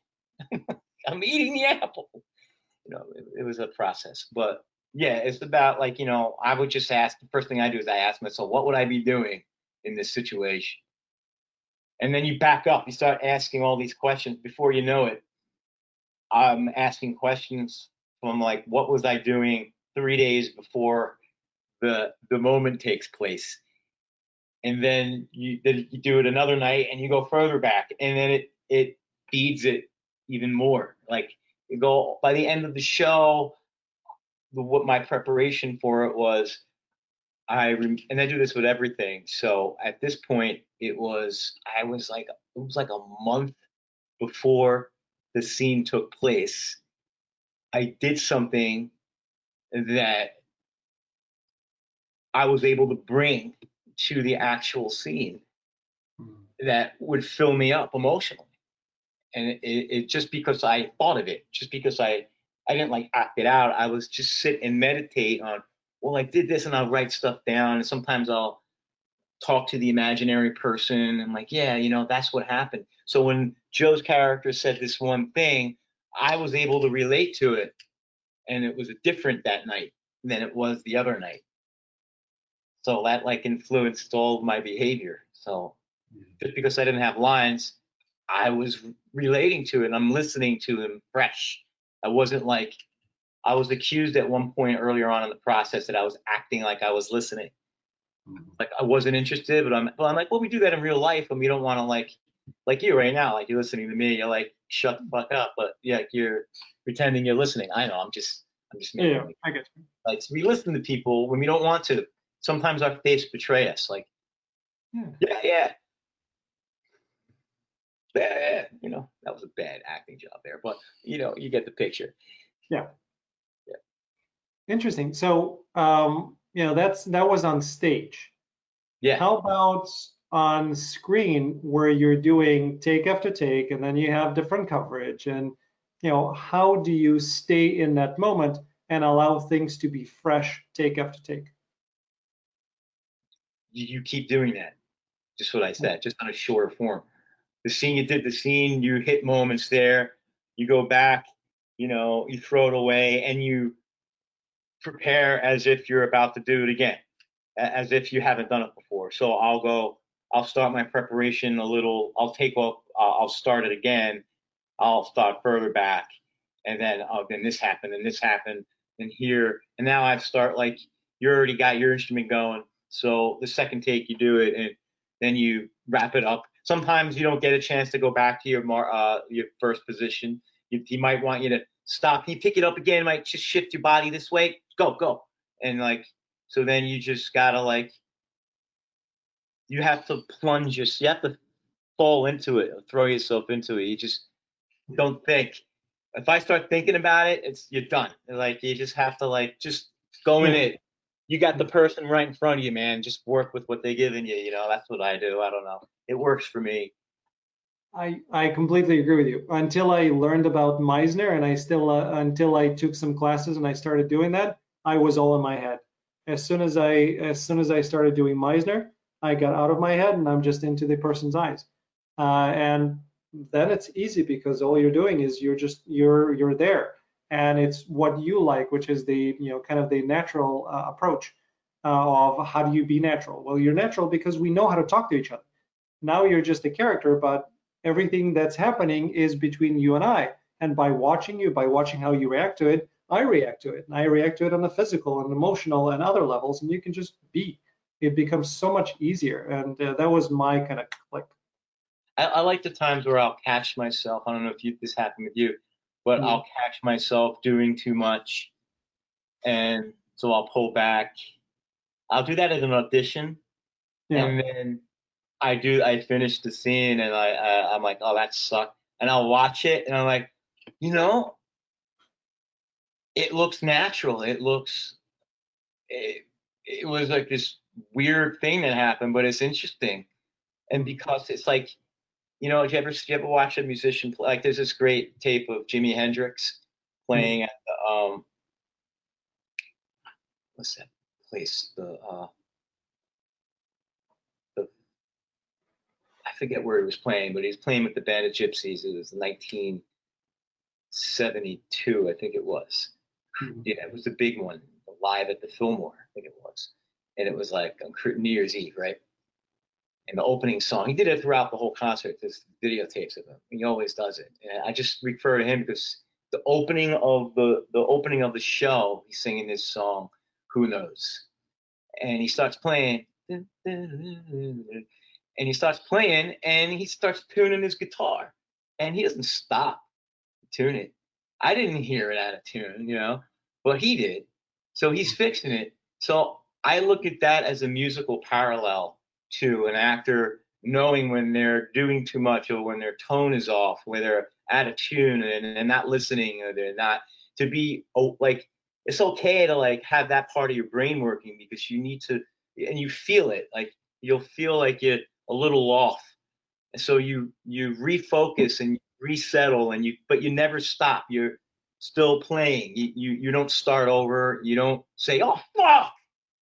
I'm eating the apple. You know, it, it was a process. But yeah, it's about like, you know, I would just ask the first thing I do is I ask myself, what would I be doing in this situation? And then you back up, you start asking all these questions before you know it. I'm asking questions from like, what was I doing three days before the the moment takes place? And then you then you do it another night and you go further back and then it it feeds it even more. Like you go by the end of the show, the, what my preparation for it was, I and I do this with everything. So at this point, it was I was like it was like a month before the scene took place. I did something that I was able to bring to the actual scene hmm. that would fill me up emotionally and it, it, just because I thought of it, just because I I didn't like act it out. I was just sit and meditate on. Well, I did this, and I'll write stuff down, and sometimes I'll talk to the imaginary person. and like, yeah, you know, that's what happened. So when Joe's character said this one thing, I was able to relate to it, and it was different that night than it was the other night. So that like influenced all my behavior. So just because I didn't have lines I was relating to it and I'm listening to him fresh. I wasn't like I was accused at one point earlier on in the process that I was acting like I was listening. Mm-hmm. Like I wasn't interested, but I'm but I'm like, well, we do that in real life and we don't want to like like you right now, like you're listening to me, you're like, shut the fuck up. But yeah, you're pretending you're listening. I know, I'm just I'm just making yeah, I get you. Like we listen to people when we don't want to. Sometimes our face betray us. Like, yeah, yeah, yeah bad. You know, that was a bad acting job there, but you know, you get the picture. Yeah. Yeah. Interesting. So, um, you know, that's that was on stage. Yeah. How about on screen where you're doing take after take and then you have different coverage and you know, how do you stay in that moment and allow things to be fresh take after take? You keep doing that. Just what I said, just on a shorter form the scene you did the scene you hit moments there. You go back you know you throw it away and you prepare as if you're about to do it again as if you haven't done it before. So i'll go i'll start my preparation a little i'll take off i'll start it again. I'll start further back and then oh then this happened and this happened and here and now i start like you already got your instrument going. So the second take you do it and then you wrap it up Sometimes you don't get a chance to go back to your more uh, your first position. You, he might want you to stop. He pick it up again. Might just shift your body this way. Go, go, and like so. Then you just gotta like you have to plunge. Your, you have to fall into it, throw yourself into it. You just don't think. If I start thinking about it, it's you're done. Like you just have to like just go in it. You got the person right in front of you, man. Just work with what they're giving you. You know, that's what I do. I don't know it works for me. I, I completely agree with you. Until I learned about Meisner and I still uh, until I took some classes and I started doing that, I was all in my head. As soon as I as soon as I started doing Meisner, I got out of my head and I'm just into the person's eyes. Uh, and then it's easy because all you're doing is you're just you're you're there and it's what you like, which is the you know kind of the natural uh, approach uh, of how do you be natural. Well, you're natural because we know how to talk to each other now you're just a character, but everything that's happening is between you and I. And by watching you, by watching how you react to it, I react to it. And I react to it on the physical and emotional and other levels. And you can just be. It becomes so much easier. And uh, that was my kind of click. I, I, like the times where I'll catch myself. I don't know if you, this happened with you, but mm-hmm. I'll catch myself doing too much. And so I'll pull back. I'll do that as an audition. Yeah. And then I do. I finish the scene and I, I am like, oh, that sucked. and I'll watch it and I'm like, you know, it looks natural. It looks, it, it was like this weird thing that happened, but it's interesting. And because it's like, you know, did you ever, you ever watch a musician play? Like, there's this great tape of Jimi Hendrix playing at the, um, what's that place? The, uh, the, I forget where he was playing, but he was playing with the Band of Gypsys. It was 1972, I think it was. Mhm. Yeah, it was the big one, live at the Fillmore, I think it was. And it was like on New Year's Eve, right? And the opening song, he did it throughout the whole concert. There's videotapes of him. He always does it. And I just refer to him because the opening of the the opening of the show, he's singing this song, "Who Knows," and he starts playing, and he starts playing, and he starts tuning his guitar, and he doesn't stop tuning. I didn't hear it out of tune, you know, but he did. So he's fixing it. So I look at that as a musical parallel to an actor knowing when they're doing too much or when their tone is off, where they're out of tune and, and not listening or they're not to be oh, like it's okay to like have that part of your brain working because you need to and you feel it like you'll feel like you're a little off. And so you you refocus and resettle and you but you never stop. You're still playing. You you, you don't start over. You don't say oh fuck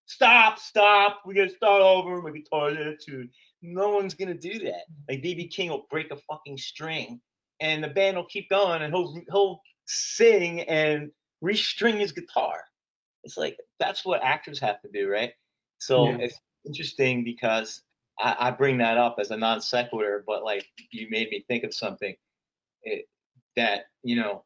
stop stop we gotta start over my out of tune no one's gonna do that. Like bb king will break a fucking string and the band will keep going and he'll he'll sing and restring his guitar. It's like that's what actors have to do right? So Yeah. it's interesting because I, I bring that up as a non sequitur but like you made me think of something. It, that you know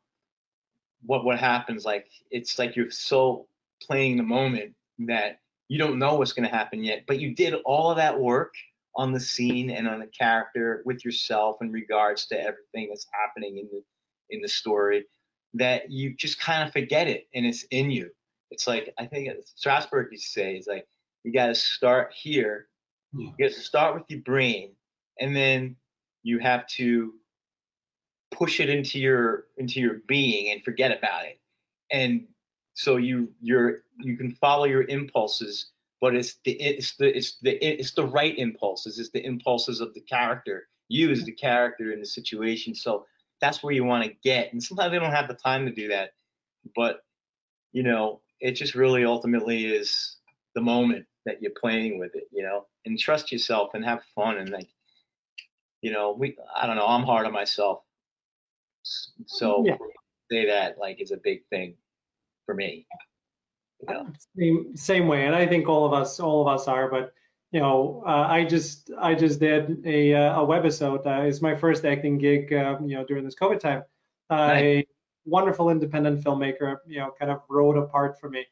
what what happens like it's like you're so playing the moment that you don't know what's going to happen yet but you did all of that work on the scene and on the character with yourself in regards to everything that's happening in the in the story that you just kind of forget it and it's in you. It's like i think strasberg used to say is like you got to start here. Yeah. you got to start with your brain and then you have to push it into your into your being and forget about it. And so you you're you can follow your impulses but it's the it's the it's the it's the right impulses it's the impulses of the character. You as the character in the situation. So that's where you want to get. And sometimes they don't have the time to do that but you know it just really ultimately is the moment that you're playing with it you know? And trust yourself and have fun and like you know we i don't know i'm hard on myself. So Yeah. say that like is a big thing for me you know Same, same way, and I think all of us, all of us are. But you know, uh, I just, I just did a, uh, a webisode. Uh, it's my first acting gig, uh, you know, during this COVID time. Uh, Nice. A wonderful independent filmmaker, you know, kind of wrote a part for me,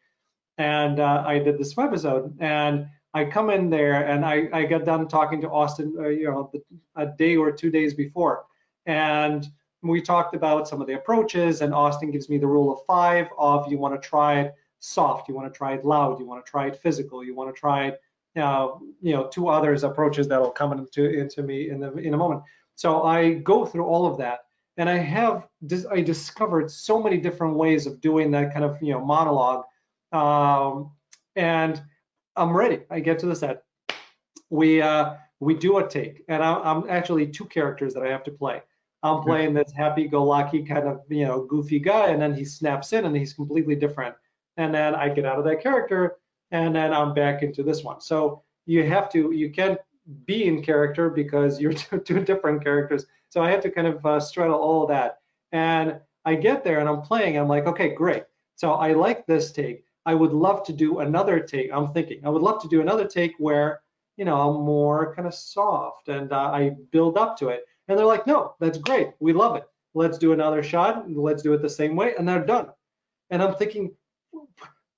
and uh, I did this webisode. And I come in there, and I, I got done talking to Austin, uh, you know, the, a day or two days before, and we talked about some of the approaches. And Austin gives me the rule of five of you want to try it soft, you want to try it loud, you want to try it physical, you want to try it, uh, you know, two others approaches that'll come into into me in the, in a moment. So I go through all of that, and I have I discovered so many different ways of doing that kind of you know monologue, um, and I'm ready. I get to the set. We uh, we do a take, and I, I'm actually two characters that I have to play. I'm playing this happy-go-lucky kind of you know goofy guy, and then he snaps in, and he's completely different and then I get out of that character, and then I'm back into this one. So you have to, you can't be in character because you're two, two different characters. So I have to kind of uh, straddle all of that. And I get there and I'm playing. I'm like, okay, great. So I like this take. I would love to do another take. I'm thinking I would love to do another take where, you know, I'm more kind of soft and uh, I build up to it. And they're like, no, that's great. We love it. Let's do another shot. Let's do it the same way. And they're done. And I'm thinking,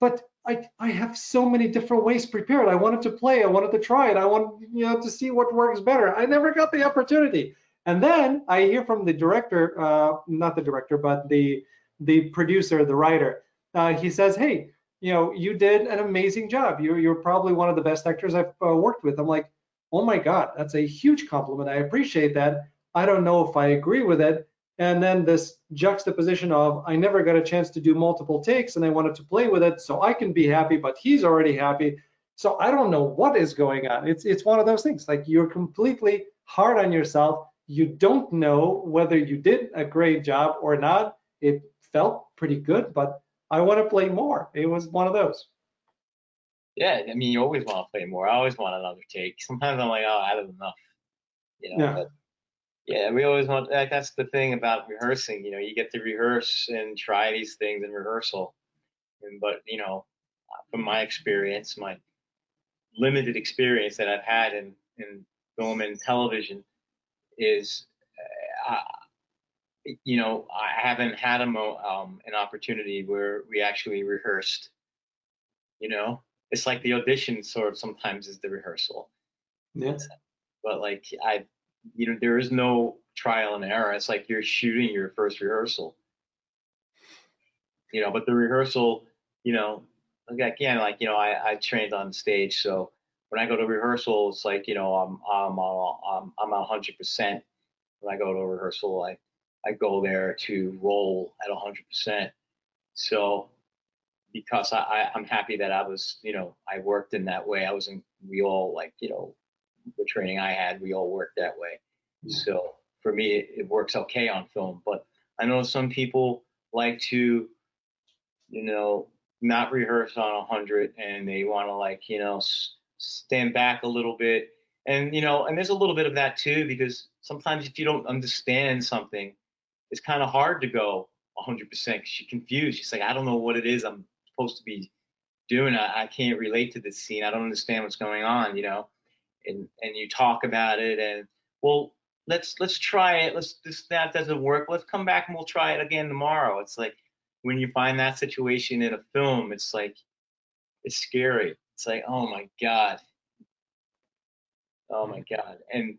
but I, I have so many different ways prepared. I wanted to play, I wanted to try it, I want you know to see what works better. I never got the opportunity. And then I hear from the director, uh, not the director, but the the producer, the writer. Uh, he says, "Hey, you know, you did an amazing job. You're you're probably one of the best actors I've uh, worked with." I'm like, "Oh my God, that's a huge compliment. I appreciate that. I don't know if I agree with it, and then this juxtaposition of I never got a chance to do multiple takes and I wanted to play with it so I can be happy, but he's already happy. So I don't know what is going on. It's it's one of those things like you're completely hard on yourself. You don't know whether you did a great job or not. It felt pretty good, but I want to play more. It was one of those. Yeah, I mean, you always want to play more. I always want another take. Sometimes I'm like, oh, I had enough. You know, yeah. But yeah, we always want. Like, that's the thing about rehearsing. You know, you get to rehearse and try these things in rehearsal. And, but you know, from my experience, my limited experience that I've had in in film and television, is, uh, you know, I haven't had a mo- um, an opportunity where we actually rehearsed. You know, it's like the audition sort of sometimes is the rehearsal. Yeah. But like I, you know, there is no trial and error. It's like you're shooting your first rehearsal. You know, but the rehearsal, you know, again, like you know, I, I trained on stage, so when I go to rehearsal, it's like you know, I'm I'm I'm I'm a hundred percent. When I go to rehearsal, I I go there to roll at hundred percent. So because I, I I'm happy that I was you know I worked in that way. I was in we all like you know the training I had we all worked that way. Mm-hmm. So for me it, it works okay on film. But I know some people like to you know not rehearse on a hundred and they want to like you know s- stand back a little bit and you know and there's a little bit of that too because sometimes if you don't understand something it's kind of hard to go 100% because you're confused. She's like, I don't know what it is I'm supposed to be doing. I, I can't relate to this scene. I don't understand what's going on, you know. And and you talk about it, and well, let's let's try it. Let's this that doesn't work. Let's come back and we'll try it again tomorrow. It's like when you find that situation in a film, it's like it's scary. It's like, oh my god, oh my mm-hmm. god. And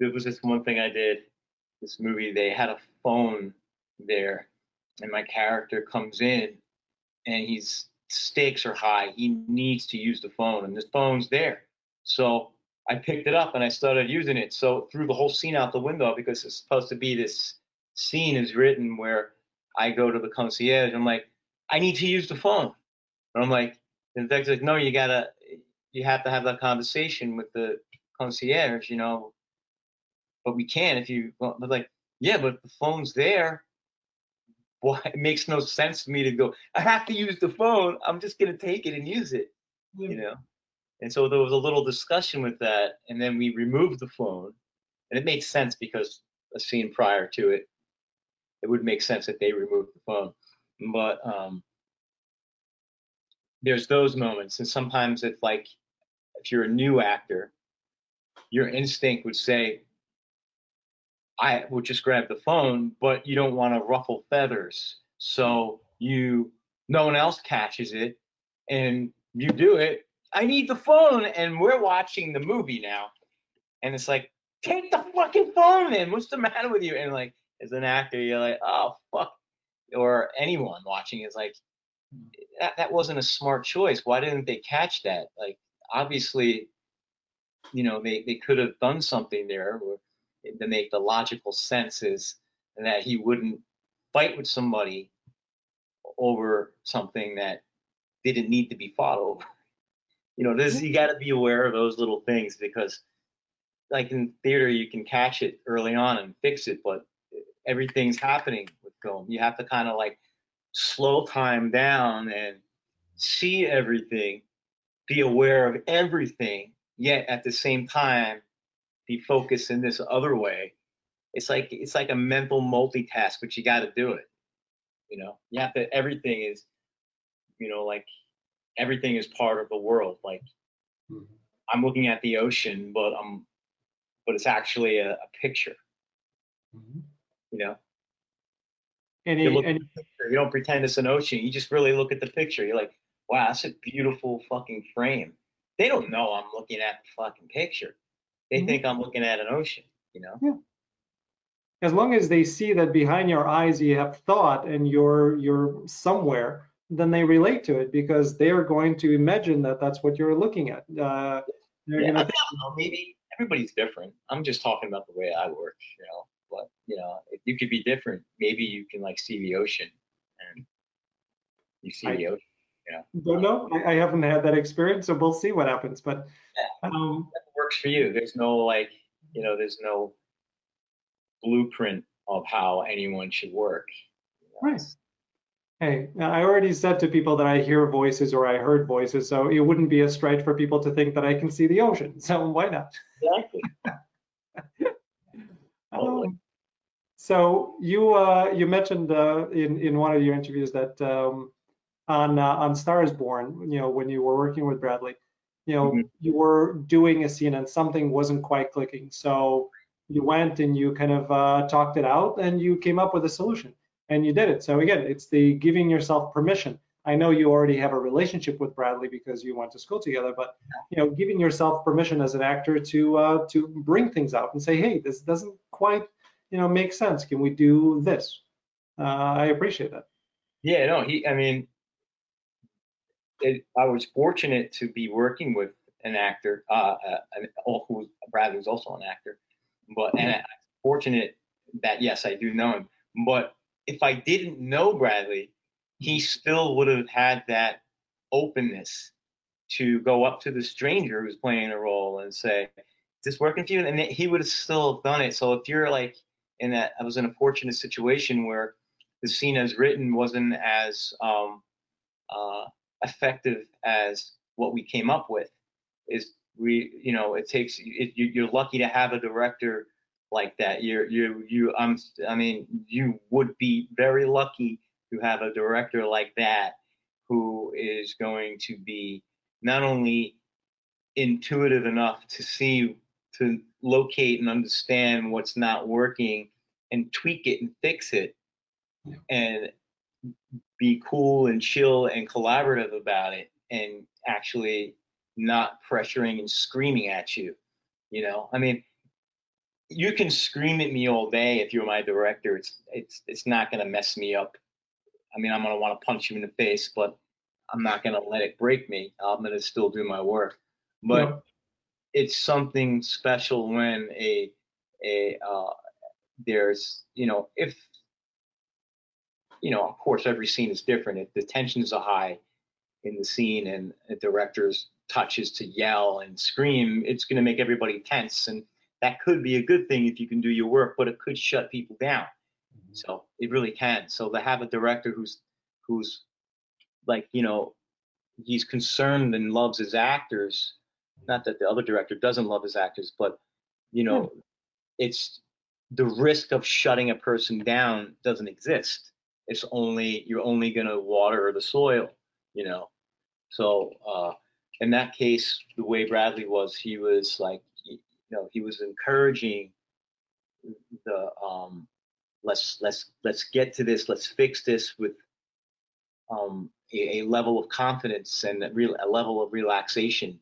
there was this one thing I did. This movie, they had a phone there, and my character comes in and he's stakes are high. He needs to use the phone, and this phone's there. So I picked it up and I started using it. So threw the whole scene out the window because it's supposed to be this scene is written where I go to the concierge. I'm like, I need to use the phone. And I'm like, the detective's like, no, you gotta, you have to have that conversation with the concierge, you know. But we can if you, but like, yeah, but the phone's there well, it makes no sense to me to go, I have to use the phone. I'm just going to take it and use it, mm-hmm. you know? And so there was a little discussion with that. And then we removed the phone. And it made sense because a scene prior to it, it would make sense that they removed the phone. But um, there's those moments. And sometimes it's like, if you're a new actor, your instinct would say, I would just grab the phone, but you don't want to ruffle feathers. So you, no one else catches it, and you do it. I need the phone, and we're watching the movie now, and it's like, take the fucking phone, man. What's the matter with you? And like, as an actor, you're like, oh fuck, or anyone watching is like, that that wasn't a smart choice. Why didn't they catch that? Like, obviously, you know, they they could have done something there. To make the logical sense is that he wouldn't fight with somebody over something that didn't need to be fought over. You know, this you got to be aware of those little things because, like in theater, you can catch it early on and fix it, but everything's happening with film. You have to kind of like slow time down and see everything, be aware of everything, yet at the same time be focused in this other way. It's like it's like a mental multitask, but you got to do it. You know, you have to. Everything is, you know, like everything is part of the world. Like mm-hmm. I'm looking at the ocean, but I'm, but it's actually a, a picture. Mm-hmm. You know. And, you, and you don't pretend it's an ocean. You just really look at the picture. You're like, wow, that's a beautiful fucking frame. They don't know I'm looking at the fucking picture. They mm-hmm. think I'm looking at an ocean, you know? Yeah. As long as they see that behind your eyes you have thought and you're you're somewhere, then they relate to it because they are going to imagine that that's what you're looking at. Uh, yeah, think, know, maybe everybody's different. I'm just talking about the way I work, you know. but you know, if you could be different, maybe you can like see the ocean and you see I- the ocean. Yeah. Don't know. I, I haven't had that experience, so we'll see what happens. But um, That works for you. There's no like, you know, there's no blueprint of how anyone should work. you know? Right. Hey, I already said to people that I hear voices or I heard voices, so it wouldn't be a stretch for people to think that I can see the ocean. So why not? Exactly. Totally. Um, so you uh, you mentioned uh, in in one of your interviews that um, on uh, on Stars Born, you know, when you were working with Bradley, you know, Mhm. you were doing a scene and something wasn't quite clicking. So you went and you kind of uh, talked it out and you came up with a solution and you did it. So again, it's the giving yourself permission. I know you already have a relationship with Bradley because you went to school together, but you know, giving yourself permission as an actor to uh, to bring things out and say, hey, this doesn't quite, you know, make sense. Can we do this? Uh, I appreciate that. Yeah, no, he, I mean, it, I was fortunate to be working with an actor, uh, uh, who Bradley was also an actor, but, and I'm fortunate that, yes, I do know him. But if I didn't know Bradley, he still would have had that openness to go up to the stranger who's playing a role and say, "Is this working for you?" And he would have still done it. So if you're like in that, I was in a fortunate situation where the scene as written wasn't as um, uh, effective as what we came up with. Is we, you know, it takes. It, you, you're lucky to have a director like that. You're, you, you. I'm. I mean, you would be very lucky to have a director like that who is going to be not only intuitive enough to see to locate and understand what's not working and tweak it and fix it Yeah. and be cool and chill and collaborative about it and actually not pressuring and screaming at you you know i mean you can scream at me all day if you're my director. It's it's it's not going to mess me up. I mean i'm going to want to punch you in the face but i'm not going to let it break me. I'm going to still do my work. But Yeah. it's something special when a a uh, there's you know if you know of course every scene is different. If the tensions are high in the scene and the director's touches to yell and scream it's going to make everybody tense and that could be a good thing if you can do your work but it could shut people down. So it really can. So to have a director who's who's like you know he's concerned and loves his actors not that the other director doesn't love his actors but you know it's the risk of shutting a person down doesn't exist. It's only you're only going to water the soil you know? So uh in that case the way bradley was he was like you know he was encouraging the um let's let's let's get to this let's fix this with um a, a level of confidence and a, real, a level of relaxation.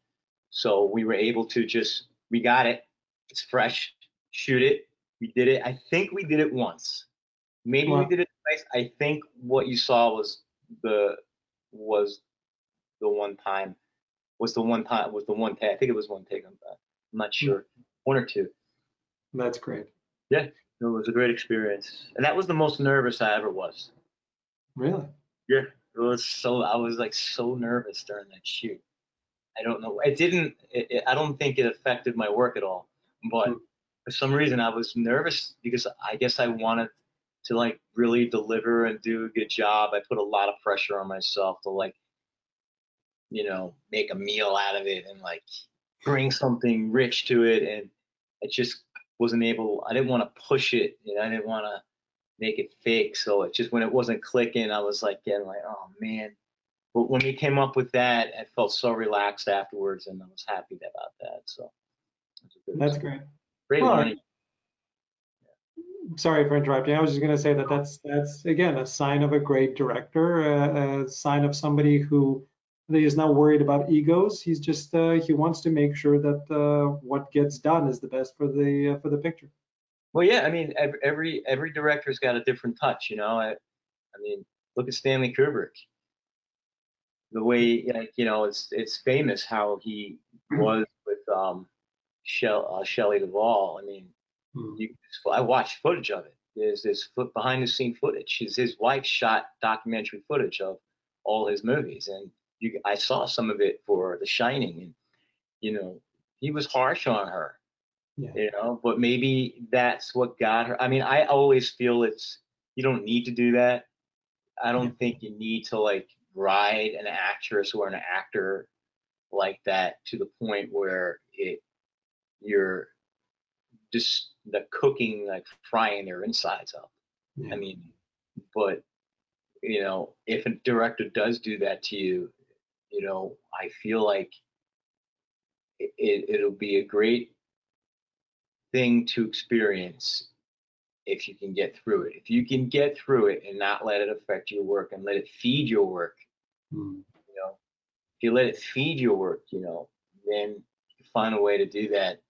So we were able to just we got it. It's fresh. Shoot it. We did it. I think we did it once. Maybe Wow. we did it twice. I think what you saw was the was the one time was the one time was the one take i think it was one take i'm, I'm not sure one or two. That's great. Yeah, it was a great experience. And that was the most nervous i ever was. Really? yeah it was so i was like so nervous during that shoot. I don't know it didn't it, it, i don't think it affected my work at all. But Hmm. for some reason i was nervous because i guess i wanted to like really deliver and do a good job. I put a lot of pressure on myself to like you know make a meal out of it and like bring something rich to it and it just wasn't able i didn't want to push it and i didn't want to make it fake so it just when it wasn't clicking i was like getting like oh man. But when we came up with that i felt so relaxed afterwards and i was happy about that so. A That's great. great Well, learning. Sorry for interrupting. I was just going to say that that's that's again a sign of a great director, uh, a sign of somebody who is not worried about egos. He's just uh, he wants to make sure that uh, what gets done is the best for the uh, for the picture. Well, yeah, I mean, every every director's got a different touch, you know. I, I mean, look at Stanley Kubrick. The way, like, you know, it's it's famous how he was with um, Shell, uh, Shelley Duvall. I mean, Hmm. You, I watched footage of it. There's this behind the scene footage. His, his wife shot documentary footage of all his movies, and you, I saw some of it for The Shining, and you know he was harsh on her. Yeah. You know, but maybe that's what got her. I mean, I always feel it's you don't need to do that. I don't yeah. think you need to like ride an actress or an actor like that to the point where it you're just the cooking like frying their insides up. Yeah. I mean, but you know, if a director does do that to you, you know, I feel like it, it'll be a great thing to experience if you can get through it. If you can get through it and not let it affect your work and let it feed your work, mm. you know, if you let it feed your work, you know, then you find a way to do that,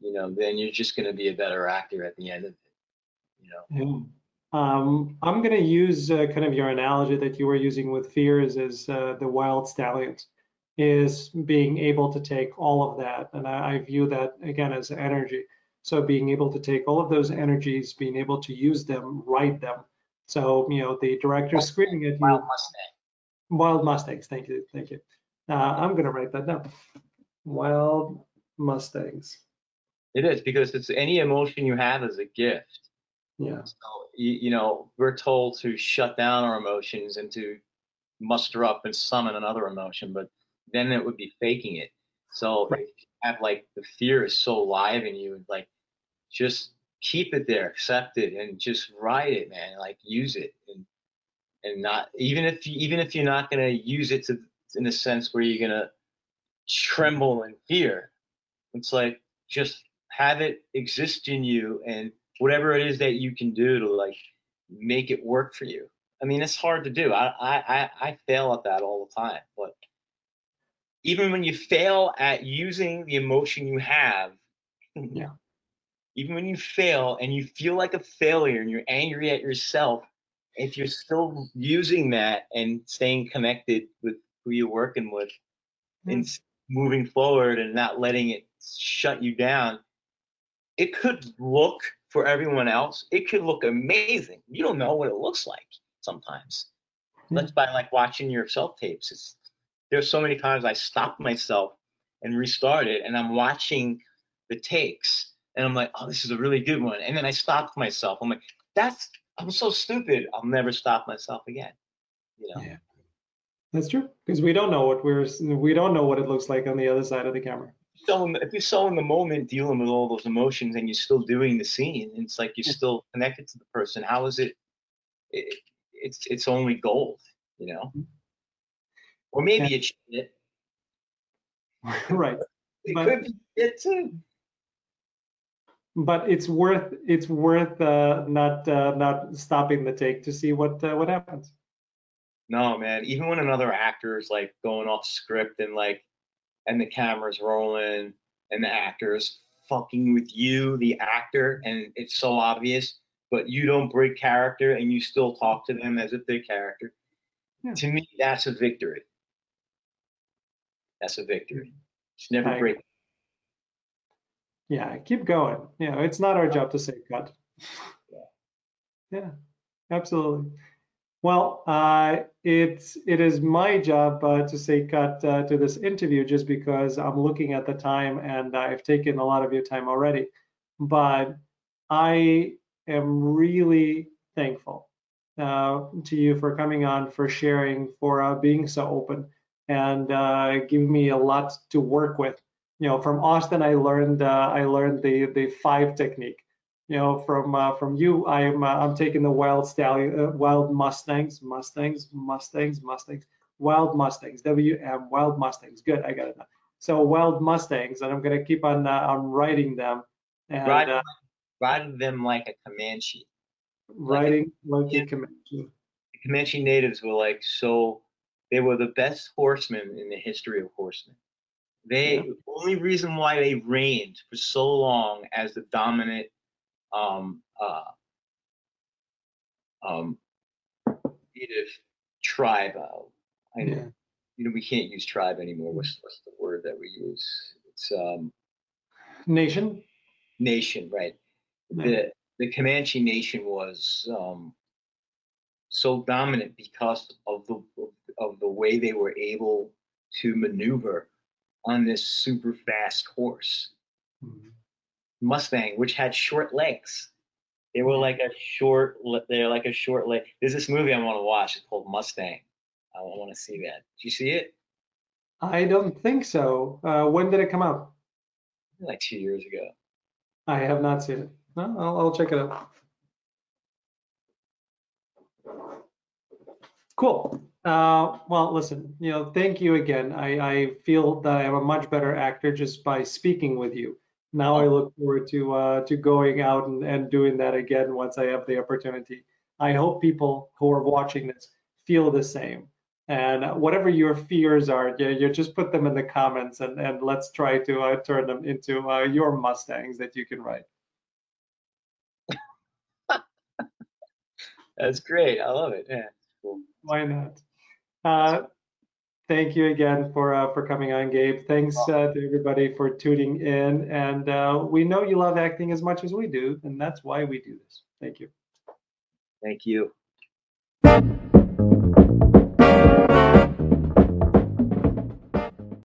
you know, then you're just going to be a better actor at the end of it, you know. Yeah. Um, I'm going to use uh, kind of your analogy that you were using with fears as uh, the wild stallions is being able to take all of that. And I, I view that again as energy. So being able to take all of those energies, being able to use them, write them. So, you know, the director screaming at you. Wild Mustang. Wild Mustangs. Thank you. Thank you. Uh, I'm going to write that down. Wild Mustangs. It is because it's any emotion you have is a gift. Yeah. So, you, you know, we're told to shut down our emotions and to muster up and summon another emotion, but then it would be faking it. So right. have like the fear is so live in you, like just keep it there, accept it, and just ride it, man. Like use it, and and not even if you, even if you're not gonna use it to in a sense where you're gonna tremble in fear. It's like just have it exist in you, and whatever it is that you can do to like make it work for you. I mean, it's hard to do. I I I fail at that all the time, but even when you fail at using the emotion you have, yeah. even when you fail and you feel like a failure and you're angry at yourself, if you're still using that and staying connected with who you're working with mm. and moving forward and not letting it shut you down, it could look for everyone else, it could look amazing. You don't know what it looks like sometimes. Mm. That's by like watching your self tapes. It's there's so many times I stopped myself and restarted, and I'm watching the takes, and I'm like, oh, this is a really good one. And then I stopped myself. I'm like, that's I'm so stupid. I'll never stop myself again. You know. Yeah. That's true because we don't know what we're we don't know what it looks like on the other side of the camera. So if you're so in the moment dealing with all those emotions and you're still doing the scene, it's like you're still connected to the person. How is it? it it's it's only gold, you know. Mm-hmm. Or maybe yeah. it's shit. right. It but, could be it too. But it's worth it's worth uh, not uh, not stopping the take to see what uh, what happens. No, man. Even when another actor is like going off script and like, and the camera's rolling and the actor's fucking with you, the actor, and it's so obvious, but you don't break character and you still talk to them as if they're character. Yeah. To me, that's a victory. That's a victory. It's never break. Yeah, keep going. You know, it's not our job to say cut. Yeah, yeah absolutely. Well, uh, it's it is my job uh, to say cut uh, to this interview just because I'm looking at the time and I've taken a lot of your time already. But I am really thankful uh, to you for coming on, for sharing, for uh, being so open and uh, give me a lot to work with. You know, from Austin, I learned I learned the the five technique. You know, from uh, from you, I'm uh, I'm taking the wild stallion, uh, wild mustangs, mustangs, mustangs, mustangs, wild mustangs, WM, wild mustangs. Good, I got it now. So wild mustangs, and I'm gonna keep on uh, on writing them. And, riding, riding them like a Comanche. Riding like, a, like a Comanche. Comanche natives were like so they were the best horsemen in the history of horsemen. They yeah. the only reason why they reigned for so long as the dominant um, uh, um, native tribe. Uh, I know, yeah. you know, we can't use tribe anymore. What's, what's the word that we use? It's um, nation. Nation, right? the the Comanche Nation was um, so dominant because of the of the way they were able to maneuver on this super fast horse Mhm. Mustang, which had short legs. They were like a short. They're like a short leg. There's this movie I want to watch. It's called Mustang. I want to see that. Did you see it? I don't think so. Uh, when did it come out? Like two years ago. I have not seen it. No, I'll, I'll check it out. Cool. Uh, well, listen, you know, thank you again. I, I feel that I am a much better actor just by speaking with you. Now I look forward to uh, to going out and, and doing that again once I have the opportunity. I hope people who are watching this feel the same. And whatever your fears are, you, you just put them in the comments and, and let's try to uh, turn them into uh, your Mustangs that you can ride. That's great. I love it. Yeah. Cool. Why not? Thank you again for uh, for coming on, Gabe. Thanks uh, to everybody for tuning in. And uh, we know you love acting as much as we do, and that's why we do this. Thank you. Thank you.